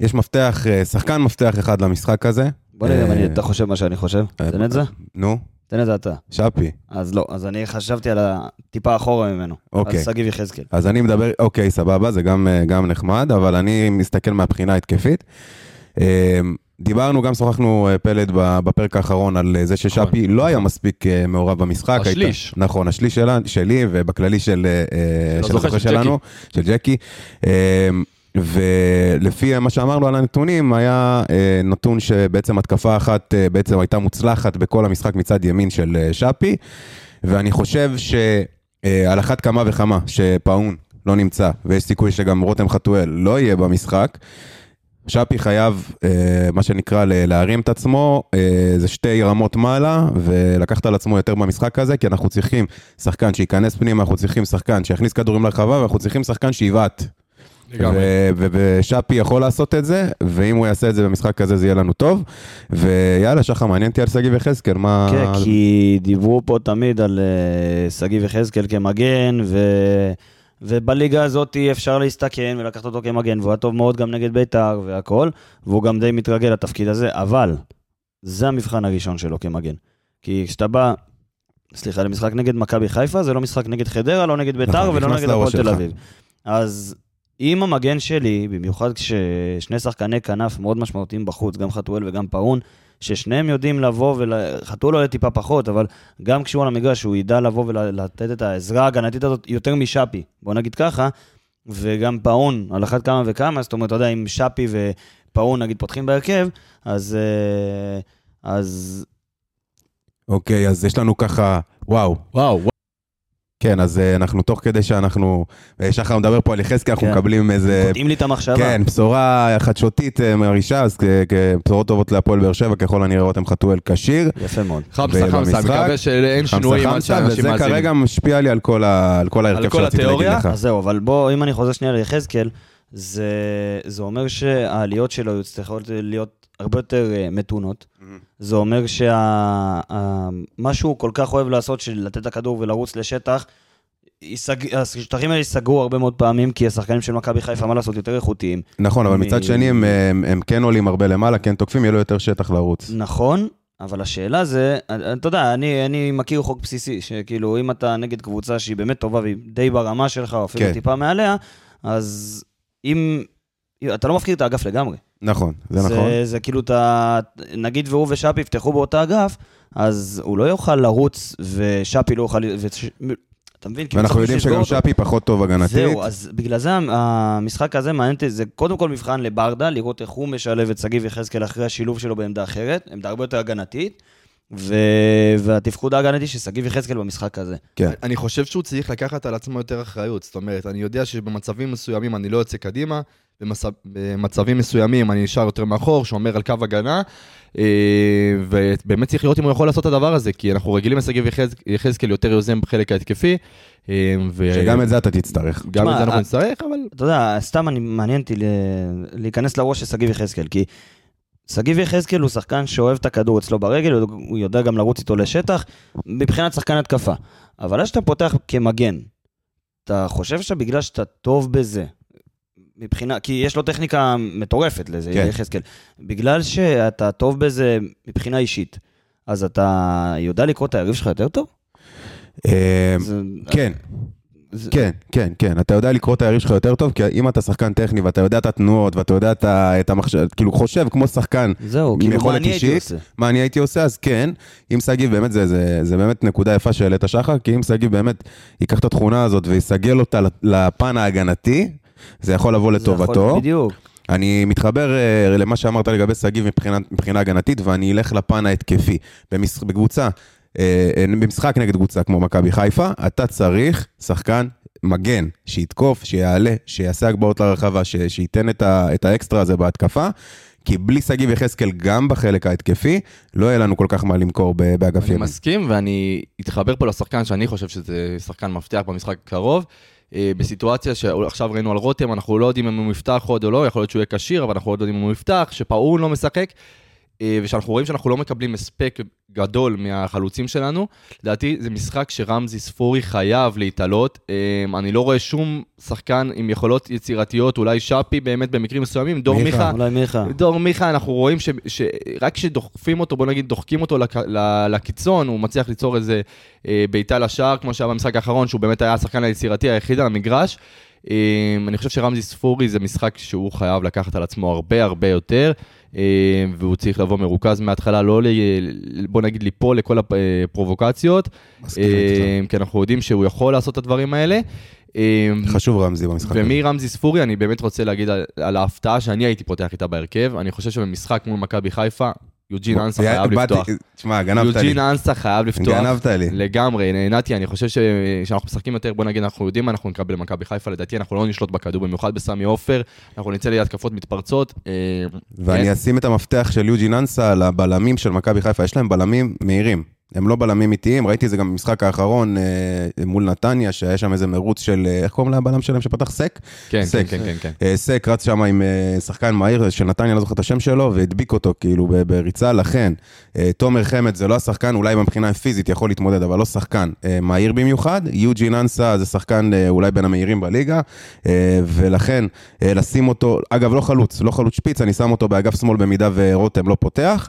Speaker 4: יש מפתח, שחקן מפתח אחד למשחק הזה.
Speaker 2: בוא נראה אם
Speaker 4: אה,
Speaker 2: אתה חושב מה שאני חושב. את זה.
Speaker 4: נו,
Speaker 2: תן את זה אתה.
Speaker 4: שפי.
Speaker 2: אז לא, אז אני חשבתי על הטיפה אחורה ממנו.
Speaker 4: אוקיי.
Speaker 2: על שגיב יחזקאל.
Speaker 4: אז אני מדבר, אוקיי, סבבה, זה גם, אה, גם נחמד, אבל אני מסתכל מהבחינה ההתקפית. אה, דיברנו, גם שוחחנו, אה, פלד, ב- בפרק האחרון על זה ששפי לא היה מספיק מעורב במשחק.
Speaker 1: השליש.
Speaker 4: הייתה- נכון, השליש שלה, שלי, ובכללי של,
Speaker 1: של
Speaker 4: של
Speaker 1: הזוכה
Speaker 4: הזוכה
Speaker 1: של
Speaker 4: שלנו, של ג'קי. ולפי מה שאמרנו על הנתונים, היה אה, נתון שבעצם התקפה אחת אה, בעצם הייתה מוצלחת בכל המשחק מצד ימין של אה, שפי, ואני חושב שעל אחת כמה וכמה שפאון לא נמצא, ויש סיכוי שגם רותם חתואל לא יהיה במשחק, שפי חייב, מה שנקרא, להרים את עצמו, זה שתי רמות מעלה, ולקחת על עצמו יותר במשחק הזה, כי אנחנו צריכים שחקן שייכנס פנימה, אנחנו צריכים שחקן שיכניס כדורים לרחבה, ואנחנו צריכים שחקן שיבעט. ושאפי יכול לעשות את זה, ואם הוא יעשה את זה במשחק הזה, זה יהיה לנו טוב. ויאללה, שחר, מעניין אותי על שגיב יחזקאל, מה...
Speaker 2: כן, כי דיברו פה תמיד על אה, שגיב יחזקאל כמגן, ו... ובליגה הזאת אפשר להסתכן ולקחת אותו כמגן, והוא היה טוב מאוד גם נגד בית"ר והכל, והוא גם די מתרגל לתפקיד הזה, אבל זה המבחן הראשון שלו כמגן. כי כשאתה בא, סליחה, למשחק נגד מכבי חיפה, זה לא משחק נגד חדרה, לא נגד בית"ר
Speaker 4: נכון,
Speaker 2: ולא נגד הפועל תל אביב.. אז אם המגן שלי, במיוחד כששני שחקני כנף מאוד משמעותיים בחוץ, גם חתואל וגם פאון, ששניהם יודעים לבוא, ול... חתואל עולה טיפה פחות, אבל גם כשהוא על המגרש, הוא ידע לבוא ולתת את העזרה ההגנתית הזאת יותר משאפי, בוא נגיד ככה, וגם פאון על אחת כמה וכמה, זאת אומרת, אתה יודע, אם שאפי ופאון נגיד פותחים בהרכב, אז... אה, אז
Speaker 4: אוקיי, אז יש לנו ככה, וואו.
Speaker 1: וואו, וואו.
Speaker 4: כן, אז אה, אנחנו תוך כדי שאנחנו... אה, שחר מדבר פה על יחזקאל, אנחנו
Speaker 2: כן.
Speaker 4: מקבלים איזה...
Speaker 2: קוטעים לי את המחשבה.
Speaker 4: כן, בשורה חדשותית אה, מרעישה, אז בשורות טובות להפועל באר שבע, ככל הנראה רותם חתואל כשיר.
Speaker 2: יפה מאוד.
Speaker 1: חמסה חמסה, מקווה שאין שינויים עד שאנשים
Speaker 4: וזה
Speaker 1: מאזינים.
Speaker 4: כרגע משפיע לי על כל ה- על כל ההרכב
Speaker 1: כל
Speaker 4: שרציתי להגיד
Speaker 1: התיאוריה?
Speaker 4: לך.
Speaker 2: אז זהו, אבל בוא, אם אני חוזר שנייה ליחזקאל, זה, זה אומר שהעליות שלו צריכות להיות הרבה יותר אה, מתונות. זה אומר שמה שהוא כל כך אוהב לעשות, של לתת את הכדור ולרוץ לשטח, ייסג- השטחים האלה ייסגרו הרבה מאוד פעמים, כי השחקנים של מכבי חיפה, מה לעשות, יותר איכותיים.
Speaker 4: נכון, אבל
Speaker 2: מ-
Speaker 4: מצד שני הם- הם הם כן עולים הרבה למעלה, כן תוקפים, יהיה לו יותר שטח לרוץ.
Speaker 2: נכון, אבל השאלה זה, אתה יודע, אני, אני מכיר חוק בסיסי, שכאילו, אם אתה נגד קבוצה שהיא באמת טובה והיא די ברמה שלך, או אפילו
Speaker 4: כן.
Speaker 2: טיפה מעליה, אז אם... אתה לא מפקיר את האגף לגמרי.
Speaker 4: נכון, זה נכון.
Speaker 2: זה, זה כאילו, אתה, נגיד והוא ושאפי יפתחו באותה אגף, אז הוא לא יוכל לרוץ, ושאפי לא יוכל... וש... אתה מבין? כאילו,
Speaker 4: ואנחנו יודעים שגם
Speaker 2: אותו.
Speaker 4: שפי פחות טוב הגנתית.
Speaker 2: זהו, אז בגלל זה המשחק הזה מעניין אותי, זה קודם כל מבחן לברדה, לראות איך הוא משלב את שגיב יחזקאל אחרי השילוב שלו בעמדה אחרת, עמדה הרבה יותר הגנתית, ו... והתפקוד ההגנתי של שגיב יחזקאל במשחק הזה.
Speaker 4: כן.
Speaker 1: אני חושב שהוא צריך לקחת על עצמו יותר אחריות. זאת אומרת, אני יודע שבמצבים מסוימים אני לא יוצא קדימה, במצבים מסוימים אני נשאר יותר מאחור, שומר על קו הגנה, אה, ובאמת צריך לראות אם הוא יכול לעשות את הדבר הזה, כי אנחנו רגילים לשגיב יחז- יחזקאל יותר יוזם בחלק ההתקפי. אה, ו-
Speaker 4: שגם את זה אתה תצטרך.
Speaker 1: גם את זה אנחנו
Speaker 2: ה-
Speaker 1: נצטרך, אבל...
Speaker 2: אתה יודע, סתם אני, מעניין אותי ל- להיכנס לראש של שגיב יחזקאל, כי שגיב יחזקאל הוא שחקן שאוהב את הכדור אצלו ברגל, הוא יודע גם לרוץ איתו לשטח, מבחינת שחקן התקפה. אבל אז שאתה פותח כמגן, אתה חושב שבגלל שאתה טוב בזה, מבחינה, כי יש לו טכניקה מטורפת לזה,
Speaker 4: כן.
Speaker 2: יחזקאל, בגלל שאתה טוב בזה מבחינה אישית, אז אתה יודע לקרוא את היריב שלך יותר טוב? זה-
Speaker 4: כן,
Speaker 2: זה-
Speaker 4: כן, כן, כן. אתה יודע לקרוא את היריב שלך יותר טוב, כי אם אתה שחקן טכני ואתה יודע את התנועות ואתה יודע את המחשב, כאילו חושב כמו שחקן
Speaker 2: זהו, כאילו מה אני הייתי עושה?
Speaker 4: מה אני הייתי עושה, אז כן, אם שגיב באמת, זה, זה, זה באמת נקודה יפה שהעלית שחר, כי אם שגיב באמת ייקח את התכונה הזאת ויסגל אותה לפן ההגנתי, זה יכול לבוא לטובתו.
Speaker 2: בדיוק.
Speaker 4: אני מתחבר אה, למה שאמרת לגבי שגיב מבחינה, מבחינה הגנתית, ואני אלך לפן ההתקפי. במש, בקבוצה, אה, במשחק נגד קבוצה כמו מכבי חיפה, אתה צריך שחקן מגן, שיתקוף, שיעלה, שיעשה הגבהות לרחבה, ש, שייתן את, ה, את האקסטרה הזה בהתקפה. כי בלי שגיב יחזקאל גם בחלק ההתקפי, לא יהיה לנו כל כך מה למכור באגף
Speaker 1: אני
Speaker 4: ימין.
Speaker 1: מסכים, ואני אתחבר פה לשחקן שאני חושב שזה שחקן מפתח במשחק הקרוב. אה, בסיטואציה שעכשיו ראינו על רותם, אנחנו לא יודעים אם הוא יפתח עוד או לא, יכול להיות שהוא יהיה כשיר, אבל אנחנו לא יודעים אם הוא יפתח, שפאון לא משחק, ושאנחנו רואים שאנחנו לא מקבלים הספק גדול מהחלוצים שלנו. לדעתי זה משחק שרמזי ספורי חייב להתעלות. אה, אני לא רואה שום שחקן עם יכולות יצירתיות, אולי שפי באמת במקרים מסוימים, דור
Speaker 4: מיכה.
Speaker 1: מיכה.
Speaker 2: אולי מיכה.
Speaker 1: דור מיכה, אנחנו רואים ש- שרק כשדוחפים אותו, בוא נגיד, דוחקים אותו לק- לקיצון, הוא מצליח ליצור איזה אה, בעיטה לשער, כמו שהיה במשחק האחרון, שהוא באמת היה השחקן היצירתי היחיד על המגרש. אה, אני חושב שרמזי ספורי זה משחק שהוא חייב לקחת על עצמו הרבה הרבה יותר, אה, והוא צריך לבוא מרוכז מההתחלה, לא, ל- בוא נגיד, ליפול לכל הפרובוקציות. אה, כי אנחנו יודעים שהוא יכול לעשות את הדברים האלה.
Speaker 4: חשוב רמזי במשחק הזה.
Speaker 1: ומרמזי ספורי, אני באמת רוצה להגיד על, על ההפתעה שאני הייתי פותח איתה בהרכב. אני חושב שבמשחק מול מכבי חיפה, יוג'ין אנסה חייב לפתוח.
Speaker 4: תשמע, גנבת לי.
Speaker 1: יוג'ין אנסה חייב לפתוח.
Speaker 4: גנבת לי.
Speaker 1: לגמרי, נתי, אני חושב ש- שאנחנו משחקים יותר, בוא נגיד, אנחנו יודעים מה אנחנו נקבל למכבי חיפה, לדעתי אנחנו לא נשלוט בכדור, במיוחד בסמי עופר, אנחנו נצא להתקפות מתפרצות. אה,
Speaker 4: ואני
Speaker 1: כן.
Speaker 4: אשים את המפתח של יוג'ין אנסה על הבלמים של מכבי חיפה, יש להם בלמים מהירים. הם לא בלמים איטיים, ראיתי את זה גם במשחק האחרון אה, מול נתניה, שהיה שם איזה מרוץ של, אה, איך קוראים לבלם שלהם שפתח סק?
Speaker 1: כן, כן,
Speaker 4: סק.
Speaker 1: כן, כן, כן.
Speaker 4: אה, סק רץ שם עם אה, שחקן מהיר של נתניה, לא זוכר את השם שלו, והדביק אותו כאילו בריצה, לכן אה, תומר חמד זה לא השחקן, אולי מבחינה פיזית יכול להתמודד, אבל לא שחקן אה, מהיר במיוחד. יוג'ין אנסה זה שחקן אה, אולי בין המהירים בליגה, אה, ולכן אה, לשים אותו, אגב לא חלוץ, לא חלוץ שפיץ, אני שם אותו באגף שמאל במידה ורותם לא פותח.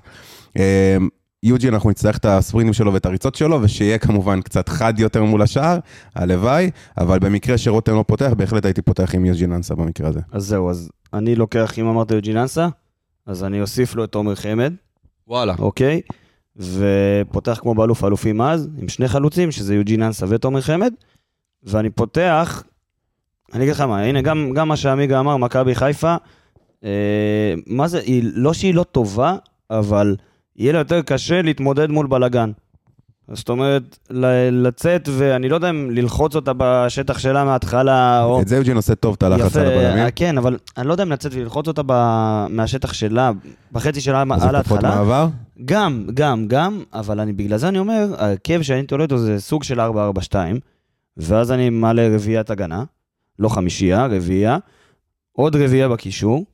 Speaker 4: אה, יוג'י, אנחנו נצטרך את הספרינטים שלו ואת הריצות שלו, ושיהיה כמובן קצת חד יותר מול השער, הלוואי, אבל במקרה שרותם לא פותח, בהחלט הייתי פותח עם יוג'י ננסה במקרה הזה.
Speaker 2: אז זהו, אז אני לוקח, אם אמרת יוג'ין אנסה, אז אני אוסיף לו את עומר חמד,
Speaker 1: וואלה.
Speaker 2: אוקיי? ופותח כמו באלוף האלופים אז, עם שני חלוצים, שזה יוג'ין אנסה ותומר חמד, ואני פותח, אני אגיד לך מה, הנה, גם, גם מה שעמיגה אמר, מכבי חיפה, אה, מה זה, היא, לא שהיא לא טובה, אבל יהיה לה יותר קשה להתמודד מול בלאגן. זאת אומרת, ל- לצאת, ואני לא יודע אם ללחוץ אותה בשטח שלה מההתחלה, או...
Speaker 4: את זה יוג'ין עושה טוב, את הלחץ על הבלמים.
Speaker 2: אה, כן, אבל אני לא יודע אם לצאת וללחוץ אותה ב... מהשטח שלה, בחצי שלה
Speaker 4: אז
Speaker 2: על
Speaker 4: התקפות
Speaker 2: ההתחלה.
Speaker 4: מעבר?
Speaker 2: גם, גם, גם, אבל אני, בגלל זה אני אומר, ההרכב שאני תולה אותו זה סוג של 4-4-2, ואז אני מעלה רביעיית הגנה, לא חמישייה, רביעייה, עוד רביעייה בקישור,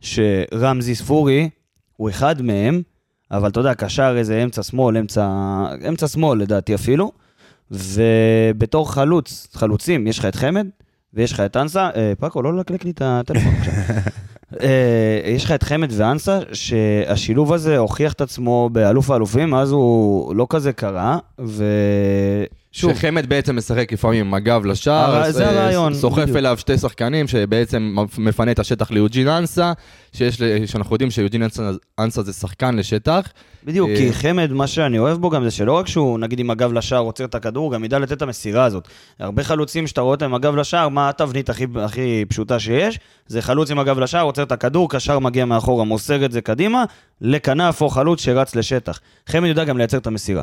Speaker 2: שרמזי ספורי הוא אחד מהם, אבל אתה יודע, קשר איזה אמצע שמאל, אמצע, אמצע שמאל לדעתי אפילו, ובתור חלוץ, חלוצים, יש לך את חמד, ויש לך את אנסה, אה, פאקו, לא ללקלק לי את הטלפון עכשיו. אה, יש לך את חמד ואנסה, שהשילוב הזה הוכיח את עצמו באלוף האלופים, אז הוא לא כזה קרה, ושוב,
Speaker 1: שחמד בעצם משחק לפעמים עם הגב לשער,
Speaker 2: זה
Speaker 1: אה,
Speaker 2: הרעיון,
Speaker 1: סוחף
Speaker 2: בדיוק.
Speaker 1: אליו שתי שחקנים שבעצם מפנה את השטח ליוג'ין אנסה, שיש, שאנחנו יודעים שיוג'ין אנסה, אנסה זה שחקן לשטח.
Speaker 2: בדיוק,
Speaker 1: אה,
Speaker 2: כי חמד, מה שאני אוהב בו גם זה שלא רק שהוא, נגיד עם הגב לשער עוצר את הכדור, גם ידע לתת את המסירה הזאת. הרבה חלוצים שאתה רואה אותם עם הגב לשער, מה התבנית הכי, הכי פשוטה שיש? זה חלוץ עם הגב לשער, עוצר את הכדור, קשר מגיע מאחורה, מוסר את זה קדימה, לכנף או חלוץ שרץ לשטח. חמד יודע גם לייצר את המסירה.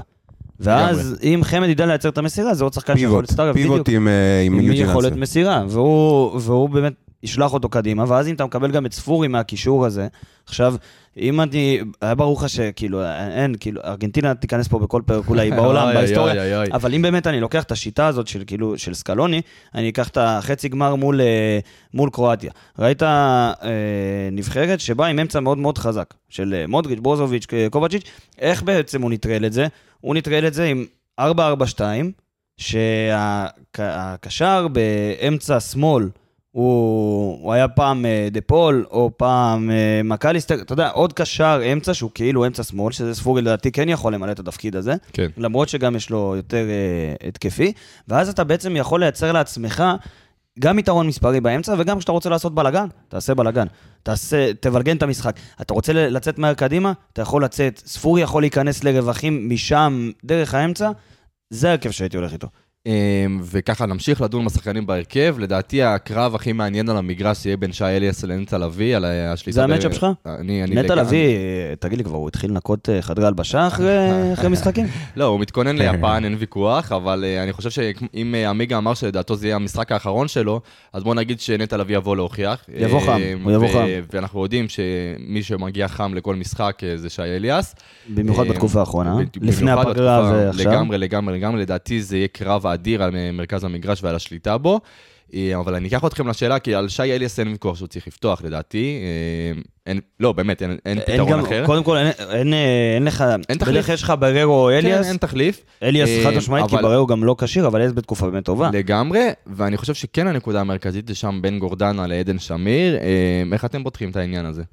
Speaker 2: ואז אם חמד ידע לייצר את המסירה, זה עוד שחקן שיכול להצטרף.
Speaker 4: פיבוט. עם אה, עם
Speaker 2: עם
Speaker 4: יוג'ין
Speaker 2: יכולת. מסירה, והוא, והוא באמת ישלח אותו קדימה, ואז אם אתה מקבל גם את ספורי מהקישור הזה, עכשיו, אם אני, היה ברור לך שכאילו, אין, כאילו, ארגנטינה תיכנס פה בכל פרק אולי בעולם, בהיסטוריה. אבל אם באמת אני לוקח את השיטה הזאת של כאילו, של סקלוני, אני אקח את החצי גמר מול, אה, מול קרואטיה. ראית אה, נבחרת שבאה עם אמצע מאוד מאוד חזק, של אה, מודריץ', ברוזוביץ', אה, קובצ'יץ', איך בעצם הוא נטרל את זה? הוא נטרל את זה עם 4-4-2, שהקשר באמצע שמאל, הוא, הוא היה פעם אה, דה פול, או פעם אה, מקליסטר, אתה יודע, עוד קשר אמצע שהוא כאילו אמצע שמאל, שזה ספורי לדעתי כן יכול למלא את התפקיד הזה,
Speaker 1: כן.
Speaker 2: למרות שגם יש לו יותר אה, התקפי, ואז אתה בעצם יכול לייצר לעצמך גם יתרון מספרי באמצע, וגם כשאתה רוצה לעשות בלאגן, תעשה בלאגן. תעשה, תבלגן את המשחק. אתה רוצה לצאת מהר קדימה, אתה יכול לצאת, ספורי יכול להיכנס לרווחים משם, דרך האמצע, זה ההרכב שהייתי הולך איתו.
Speaker 1: אמ, וככה נמשיך לדון בשחקנים בהרכב. לדעתי הקרב הכי מעניין על המגרש יהיה בין שי אליאס לנטע לביא, על השליטה.
Speaker 2: זה המצ'אפ שלך?
Speaker 1: אני, אני
Speaker 2: נטע
Speaker 1: לגמרי-
Speaker 2: לביא, אה, תגיד לי כבר, הוא התחיל לנקות אה, חדרי הלבשה אחרי משחקים?
Speaker 1: לא, הוא מתכונן ליפן, אין ויכוח, אבל uh, אני חושב שאם uh, עמיגה אמר שלדעתו זה יהיה המשחק האחרון שלו, אז בוא נגיד שנטע לביא יבוא להוכיח.
Speaker 2: יבוא חם,
Speaker 1: אה,
Speaker 2: הוא יבוא חם.
Speaker 1: ואנחנו יודעים שמי שמגיע חם לכל משחק אה, זה שי אליאס.
Speaker 2: במיוחד
Speaker 1: אה,
Speaker 2: בתקופה האחרונה, לפני הפגרה ועכשיו.
Speaker 1: לגמרי, לגמרי, לגמרי, לדעתי זה יהיה קרב אדיר על מרכז המגרש ועל השליטה בו. אה, אבל אני אקח אתכם לשאלה, כי על שי אליאס אין ויכוח שהוא צריך לפתוח, לדעתי. אה, אין, לא, באמת, אין, אין
Speaker 2: אין
Speaker 1: פתרון
Speaker 2: גם-
Speaker 1: אחר.
Speaker 2: קודם כל, אין- אין אה, אין לך,
Speaker 1: אין תחליף.
Speaker 2: בדרך כלל יש לך בררו או
Speaker 1: כן,
Speaker 2: אליאס,
Speaker 1: אין תחליף.
Speaker 2: אליאס
Speaker 1: אה,
Speaker 2: חד משמעית, כי
Speaker 1: אבל-
Speaker 2: בררו גם לא כשיר, אבל אליאס בתקופה באמת טובה.
Speaker 1: לגמרי, ואני חושב שכן הנקודה המרכזית זה שם בין גורדנה לעדן שמיר. אה, איך אתם פותחים את העניין הזה?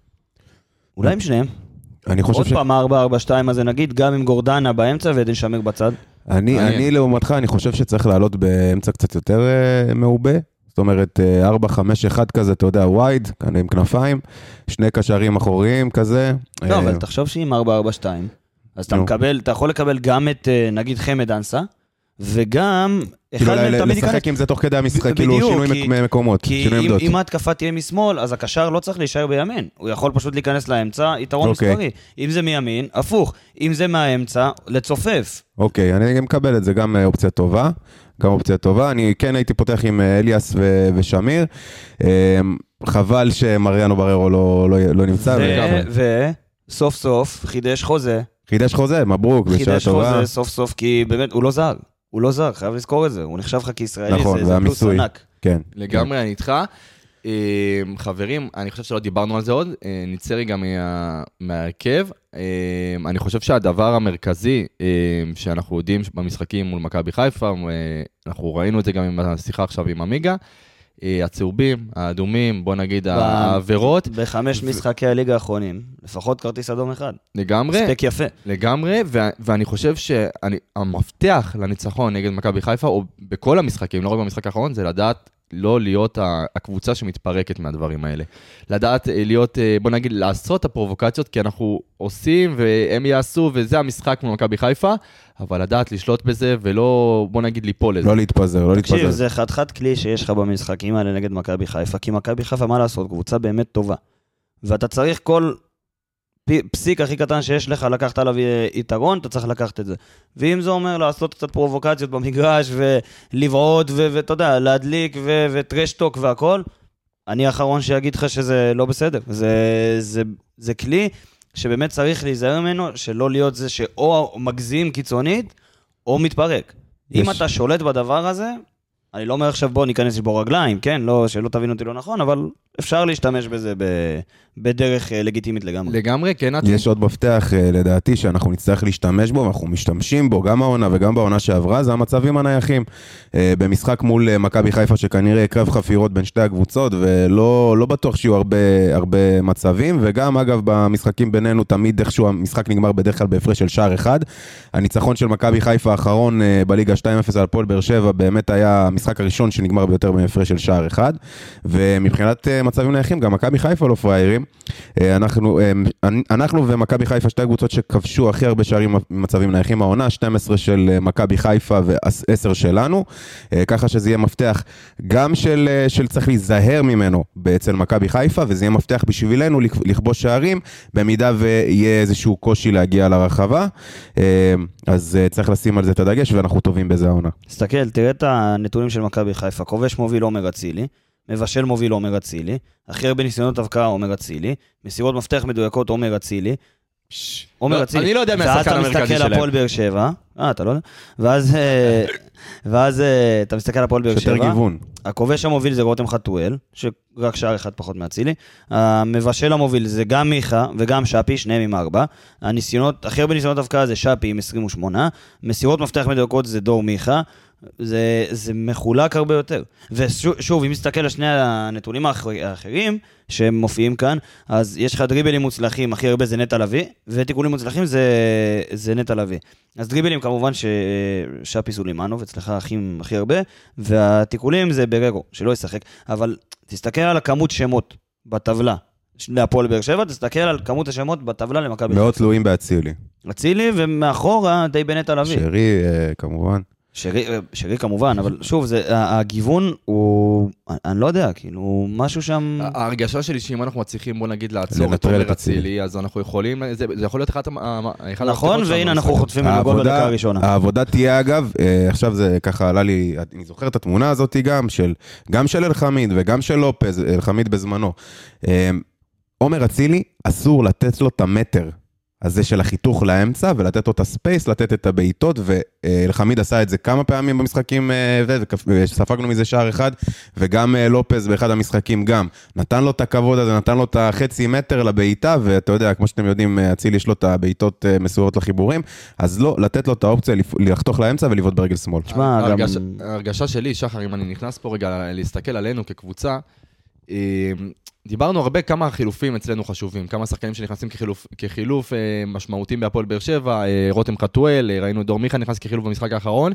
Speaker 2: אולי עם שניהם.
Speaker 4: אני חושב
Speaker 2: עוד
Speaker 4: ש...
Speaker 2: פעם 4-4-2 הזה נגיד, גם עם גורדנה באמצע ועדן שמיר בצד.
Speaker 4: אני. אני לעומתך, אני חושב שצריך לעלות באמצע קצת יותר אה, מעובה. זאת אומרת, אה, 4-5-1 כזה, אתה יודע, וייד, עם כנפיים, שני קשרים אחוריים כזה.
Speaker 2: לא,
Speaker 4: אה,
Speaker 2: אבל תחשוב שעם 4-4-2, אז אתה. מקבל, אתה יכול לקבל גם את, אה, נגיד, חמד אנסה, וגם,
Speaker 4: כאילו,
Speaker 2: אחד מהם
Speaker 4: ל-
Speaker 2: תמיד ייכנס...
Speaker 4: לשחק עם זה תוך כדי המשחק, כאילו שינוי
Speaker 2: כי-
Speaker 4: מק- מקומות,
Speaker 2: כי
Speaker 4: שינוי עמדות.
Speaker 2: אם ההתקפה תהיה משמאל, אז הקשר לא צריך להישאר בימין. הוא יכול פשוט להיכנס לאמצע, יתרון
Speaker 4: אוקיי.
Speaker 2: מספרי. אם זה מימין, הפוך. אם זה מהאמצע, לצופף.
Speaker 4: אוקיי, אני מקבל את זה, גם אה, אופציה טובה. גם אופציה טובה. אני כן הייתי פותח עם אה, אליאס ו- ושמיר. אה, חבל שמריאנו בררו לא, לא, לא נמצא. ו-
Speaker 2: וסוף סוף חידש חוזה.
Speaker 4: חידש חוזה, מברוק, בשעה
Speaker 2: חידש
Speaker 4: טובה.
Speaker 2: חוזה סוף סוף, כי באמת, הוא לא זר. הוא לא זר, חייב לזכור את זה. הוא נחשב לך כישראלי,
Speaker 4: נכון,
Speaker 2: זה, זה פלוס. ענק.
Speaker 4: כן.
Speaker 1: לגמרי, אני איתך. אה, חברים, אני חושב שלא דיברנו על זה עוד, אה, נצא רגע מה- מההרכב. אה, אני חושב שהדבר המרכזי אה, שאנחנו יודעים במשחקים מול מכבי חיפה, אה, אנחנו ראינו את זה גם עם השיחה עכשיו עם עמיגה, הצהובים, האדומים, בוא נגיד העבירות,
Speaker 2: בחמש משחקי הליגה האחרונים, לפחות כרטיס אדום אחד.
Speaker 1: לגמרי.
Speaker 2: הספק יפה.
Speaker 1: לגמרי, ו- ואני חושב שהמפתח לניצחון נגד מכבי חיפה, או בכל המשחקים, לא רק במשחק האחרון, זה לדעת לא להיות ה- הקבוצה שמתפרקת מהדברים האלה. לדעת אה, להיות, אה, בוא נגיד, לעשות את הפרובוקציות, כי אנחנו עושים והם יעשו, וזה המשחק מול מכבי חיפה, אבל לדעת לשלוט בזה ולא, בוא נגיד, ליפול לזה.
Speaker 4: לא להתפזר, לא
Speaker 2: תקשיב,
Speaker 4: להתפזר.
Speaker 2: זה חתיכת כלי שיש לך במשחקים האלה נגד מכבי חיפה, כי מכבי חיפה, מה לעשות, קבוצה באמת טובה. ואתה צריך כל פ- פסיק הכי קטן שיש לך לקחת עליו אה, יתרון, אתה צריך לקחת את זה. ואם זה אומר לעשות קצת פרובוקציות במגרש, ולבעוט, ואתה יודע, להדליק, וטרשטוק והכל, אני האחרון שיגיד לך שזה לא בסדר. זה, זה, זה כלי שבאמת צריך להיזהר ממנו, שלא להיות זה שאו מגזים קיצונית, או מתפרק. אם
Speaker 4: יש-
Speaker 2: אתה שולט בדבר הזה, אני לא אומר עכשיו בוא ניכנס לשבור רגליים, כן? לא, שלא תבין אותי לא נכון, אבל אפשר להשתמש בזה ב, בדרך אה, לגיטימית לגמרי.
Speaker 1: לגמרי, כן, את...
Speaker 4: יש עוד מפתח, אה, לדעתי, שאנחנו נצטרך להשתמש בו, ואנחנו משתמשים בו גם העונה וגם בעונה שעברה, זה המצבים הנייחים. אה, במשחק מול אה, מכבי חיפה, שכנראה קרב חפירות בין שתי הקבוצות, ולא לא בטוח שיהיו הרבה, הרבה מצבים, וגם, אגב, במשחקים בינינו, תמיד איכשהו המשחק נגמר בדרך כלל בהפרש של שער אחד. הניצחון של מכבי חיפה האחרון אה, בליגה 2-0 על הפועל באר שבע, באמת היה המשחק הראשון שנגמר ביותר מהפרש של שער אחד. ומבחינת אה, מצבים נייחים, גם מכבי חיפה לא פראיירים. אה, אנחנו, אה, אנחנו ומכבי חיפה, שתי הקבוצות שכבשו הכי הרבה שערים במצבים נייחים העונה, 12 של מכבי חיפה ו-10 שלנו, ככה שזה יהיה מפתח גם של, של צריך להיזהר ממנו אצל מכבי חיפה, וזה יהיה מפתח בשבילנו לכ- לכבוש שערים, במידה ויהיה איזשהו קושי להגיע לרחבה, אז צריך לשים על זה את הדגש, ואנחנו טובים בזה העונה.
Speaker 2: תסתכל, תראה את הנתונים של מכבי חיפה. כובש מוביל עומר אצילי, מבשל מוביל עומר אצילי, הכי הרבה ניסיונות הבקעה עומר אצילי, מסירות מפתח מדויקות עומר אצילי. עומר
Speaker 1: לא,
Speaker 2: אצילי.
Speaker 1: אני לא יודע מי
Speaker 2: ואז
Speaker 1: השחקן המרכזי
Speaker 2: אתה מסתכל על
Speaker 1: שלהם.
Speaker 2: הפועל באר שבע, אה, אתה לא יודע? ואז, אה, ואז אה, אתה מסתכל על הפועל באר
Speaker 4: יש יותר
Speaker 2: שבע.
Speaker 4: גיוון.
Speaker 2: הכובש המוביל זה רותם חתואל, שרק שער אחד פחות מאצילי. המבשל המוביל זה גם מיכה וגם שפי, שניהם עם ארבע. הניסיונות, הכי הרבה ניסיונות הבקעה זה שפי עם 28. מסירות מפתח מדויקות זה דור מיכה. זה, זה מחולק הרבה יותר. ושוב, אם נסתכל על שני הנתונים האחר, האחרים שמופיעים כאן, אז יש לך דריבלים מוצלחים, הכי הרבה זה נטע לביא, ותיקולים מוצלחים זה, זה נטע לביא. אז דריבלים כמובן ששפי סולימנוב, אצלך הכי, הכי הרבה, והתיקולים זה בררו, שלא ישחק. אבל תסתכל על הכמות שמות בטבלה. להפועל באר שבע, תסתכל על כמות השמות בטבלה למכבי.
Speaker 4: מאוד תלויים באצילי.
Speaker 2: אצילי, ומאחורה די בנטע לביא.
Speaker 4: שרי, אה, כמובן.
Speaker 2: שרי, שרי כמובן, אבל שוב, זה, הגיוון הוא, אני לא יודע, כאילו, משהו שם...
Speaker 1: ההרגשה שלי שאם אנחנו מצליחים, בוא נגיד, לעצור את
Speaker 4: את
Speaker 1: עומר
Speaker 4: אצילי.
Speaker 1: אז אנחנו יכולים, זה זה יכול להיות אחד
Speaker 2: נכון,
Speaker 1: המפתחות שלנו
Speaker 2: והנה אנחנו. חוטפים ממנו גול בדקה הראשונה.
Speaker 4: העבודה תהיה אגב, אה, עכשיו זה ככה עלה לי, אני זוכר את התמונה הזאת גם, של, גם של אלחמיד וגם של לופז, אלחמיד בזמנו. אה, עומר אצילי, אסור לתת לו את המטר הזה של החיתוך לאמצע, ולתת לו את הספייס, לתת את הבעיטות, ואלחמיד עשה את זה כמה פעמים במשחקים, אה, וספגנו מזה שער אחד, וגם אה, לופז באחד המשחקים גם. נתן לו את הכבוד הזה, נתן לו את החצי מטר לבעיטה, ואתה יודע, כמו שאתם יודעים, אה, אצילי יש לו את הבעיטות מסורות לחיבורים, אז לא, לתת לו את האופציה לחתוך לאמצע ולבעוט ברגל שמאל.
Speaker 2: תשמע, גם...
Speaker 1: ההרגשה- שלי, שחר, אם אני נכנס פה רגע להסתכל עלינו כקבוצה, דיברנו הרבה כמה חילופים אצלנו חשובים, כמה שחקנים שנכנסים כחילוף, כחילוף אה, משמעותיים בהפועל באר שבע, אה, רותם חתואל, אה, ראינו דור מיכה נכנס כחילוף במשחק האחרון.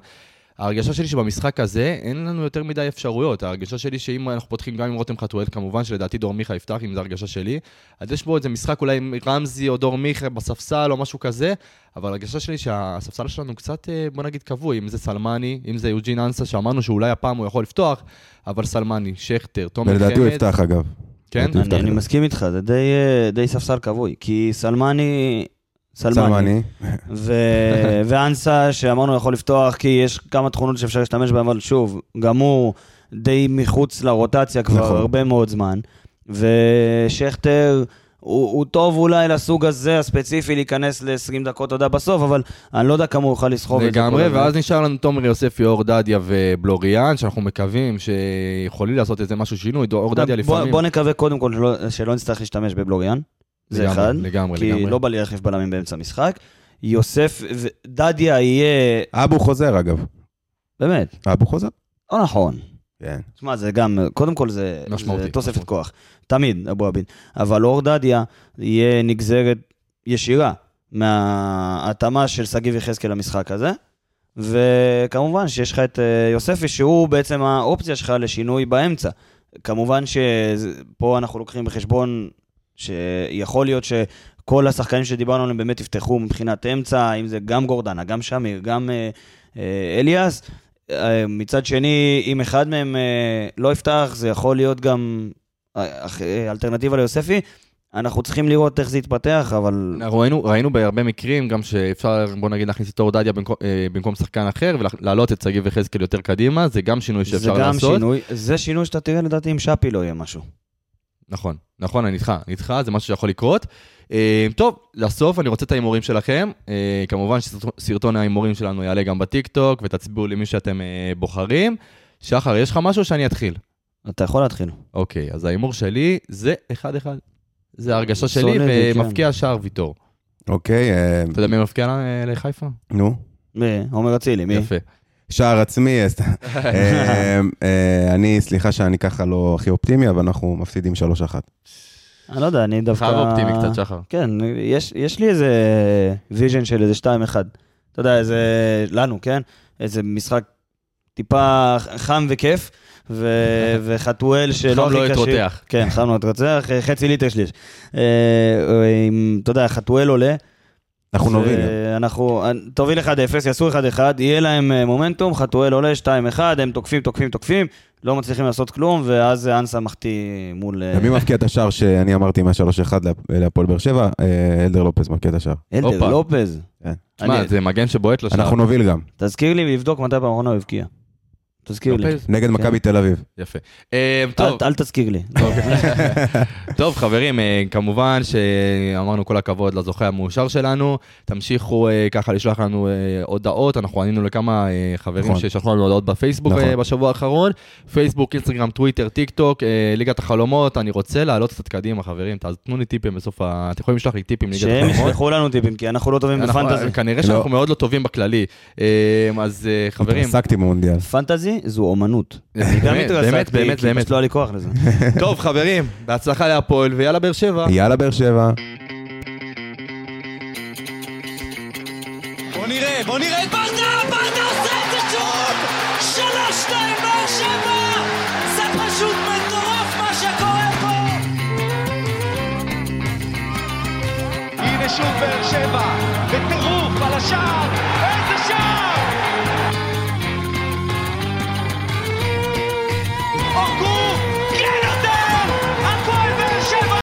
Speaker 1: ההרגשה שלי שבמשחק הזה אין לנו יותר מדי אפשרויות. ההרגשה שלי שאם אנחנו פותחים גם עם רותם חתואל, כמובן שלדעתי דור מיכה יפתח, אם זו הרגשה שלי, אז יש פה איזה משחק אולי עם רמזי או דור מיכה בספסל או משהו כזה, אבל ההרגשה שלי שהספסל שלנו קצת, אה, בוא נגיד, כבוי, אם זה סלמני, אם זה יוג'ין אנסה, שאמרנו שאולי הפעם הוא יכול לפתוח, אבל סלמני, שכטר, תומר חמד...
Speaker 4: ולדעתי הוא יפתח אגב.
Speaker 1: כן?
Speaker 2: אני. אני מסכים איתך, זה די, אה, די ספסל כבוי, כי סלמני... סלמני.
Speaker 4: סלמני.
Speaker 2: ו... ואנסה, שאמרנו יכול לפתוח, כי יש כמה תכונות שאפשר להשתמש בהן, אבל שוב, גם הוא די מחוץ לרוטציה כבר
Speaker 4: נכון.
Speaker 2: הרבה מאוד זמן. ושכטר, הוא, הוא טוב אולי לסוג הזה הספציפי להיכנס ל-20 דקות, אתה יודע, בסוף, אבל אני לא יודע כמה הוא יוכל לסחוב את זה.
Speaker 1: לגמרי. ואז נשאר לנו תומר יוספי, אור דדיה ובלוריאן, שאנחנו מקווים שיכולים לעשות איזה משהו שינוי. אור דדיה
Speaker 2: בוא,
Speaker 1: לפעמים...
Speaker 2: בוא נקווה קודם כל שלא, שלא נצטרך להשתמש בבלוריאן, זה
Speaker 1: לגמרי,
Speaker 2: אחד,
Speaker 1: לגמרי,
Speaker 2: כי
Speaker 1: לגמרי.
Speaker 2: לא בא לי להחליף בלמים באמצע המשחק. יוסף, דדיה יהיה,
Speaker 4: אבו חוזר אגב.
Speaker 2: באמת,
Speaker 4: אבו חוזר?
Speaker 2: לא נכון.
Speaker 4: כן.
Speaker 2: תשמע, זה גם, קודם כל זה,
Speaker 1: משמעותי,
Speaker 2: זה תוספת
Speaker 1: משמעותי.
Speaker 2: כוח. תמיד, אבו עביד. אבל אור דדיה יהיה נגזרת ישירה מההתאמה של שגיב יחזקאל למשחק הזה. וכמובן שיש לך את אה, יוספי, שהוא בעצם האופציה שלך לשינוי באמצע. כמובן שפה אנחנו לוקחים בחשבון שיכול להיות שכל השחקנים שדיברנו עליהם באמת יפתחו מבחינת אמצע, אם זה גם גורדנה, גם שמיר, גם אה, אה, אליאס. אה, מצד שני, אם אחד מהם אה, לא יפתח, זה יכול להיות גם אה, אלטרנטיבה ליוספי. אנחנו צריכים לראות איך זה יתפתח, אבל
Speaker 1: ראינו, ראינו בהרבה מקרים גם שאפשר, בוא נגיד, להכניס את אור דדיה במקום, במקום שחקן אחר ולהעלות את שגיב יחזקאל יותר קדימה, זה גם שינוי
Speaker 2: זה
Speaker 1: שאפשר
Speaker 2: גם
Speaker 1: לעשות.
Speaker 2: שינוי. זה שינוי שאתה תראה לדעתי אם שפי לא יהיה משהו.
Speaker 1: נכון, נכון, אני איתך, אני איתך, זה משהו שיכול לקרות. אה, טוב, לסוף אני רוצה את ההימורים שלכם. אה, כמובן שסרטון ההימורים שלנו יעלה גם בטיקטוק, ותצביעו למי שאתם אה, בוחרים. שחר, יש לך משהו שאני אתחיל?
Speaker 2: אתה יכול להתחיל.
Speaker 1: אוקיי, אז ההימור שלי זה 1-1. זה ההרגשה שלי,
Speaker 2: סולידית, כן.
Speaker 1: ומבקיע שער ויטור.
Speaker 4: אוקיי,
Speaker 1: אתה יודע מי מבקיע לחיפה?
Speaker 4: נו.
Speaker 2: מי? עומר אצילי, מי?
Speaker 1: יפה.
Speaker 4: שער עצמי, אז- אה, אני, סליחה שאני ככה לא הכי אופטימי, אבל אנחנו מפסידים 3-1.
Speaker 2: אני לא יודע, אני דווקא...
Speaker 1: חייב אופטימי קצת, שחר.
Speaker 2: כן, יש, יש לי איזה vision של איזה 2-1. אתה יודע, איזה... לנו, כן? איזה משחק טיפה חם וכיף, ו... וחתואל שלא
Speaker 1: חם
Speaker 2: הכי
Speaker 1: לא
Speaker 2: קשה.
Speaker 1: התרותח.
Speaker 2: כן, חם לא התרותח, חצי ליטר שליש. אה, אתה יודע, חתואל עולה.
Speaker 4: אנחנו נוביל.
Speaker 2: אנחנו, תוביל 1-0, יעשו 1-1, יהיה להם אה, מומנטום, חתואל עולה 2-1, הם תוקפים, תוקפים, תוקפים, לא מצליחים לעשות כלום, ואז אנסה מחטיא מול... אה,
Speaker 4: ומי מבקיע את השער שאני אמרתי מה-3-1 להפועל באר שבע? אה, אלדר לופז מבקיע את השער.
Speaker 2: אלדר. לופז.
Speaker 4: כן.
Speaker 1: תשמע,
Speaker 2: אני-
Speaker 1: זה מגן שבועט לשער.
Speaker 4: אנחנו נוביל גם.
Speaker 2: תזכיר לי לבדוק מתי פעם אחרונה הוא הבקיע. תזכיר לי.
Speaker 4: נגד מכבי תל אביב.
Speaker 1: יפה. אה,
Speaker 2: אל,
Speaker 1: טוב,
Speaker 2: אל תזכיר לי.
Speaker 1: טוב, חברים, אה, כמובן שאמרנו כל הכבוד לזוכה המאושר שלנו. תמשיכו אה, ככה לשלוח לנו הודעות, אנחנו ענינו לכמה חברים
Speaker 4: נכון.
Speaker 1: ששלחו לנו הודעות בפייסבוק
Speaker 4: נכון.
Speaker 1: בשבוע האחרון. פייסבוק, אינסטגרם, טוויטר, טיק טוק, ליגת החלומות. אני רוצה לעלות קצת קדימה, חברים. אז תנו לי טיפים בסוף ה... אתם יכולים לשלוח לי טיפים ליגת
Speaker 2: שהם
Speaker 1: החלומות.
Speaker 2: ישלחו לנו טיפים, כי אנחנו לא טובים בפנטזי.
Speaker 1: כנראה שאנחנו מאוד לא טובים בכללי. אז חברים,
Speaker 4: התרסקתי במונדיאל.
Speaker 2: פנטזי זו אומנות.
Speaker 1: באמת, באמת, באמת,
Speaker 2: כי
Speaker 1: באמת.
Speaker 2: פשוט לא היה לי כוח לזה.
Speaker 1: טוב, חברים, בהצלחה להפועל ויאללה באר שבע.
Speaker 4: יאללה באר שבע.
Speaker 3: בוא נראה, בוא נראה את ברדה, ברדה עושה את זה שוב! שלוש, שתיים, באר שבע! זה פשוט מטורף מה שקורה פה! הנה שוב באר שבע, בטירוף על השער,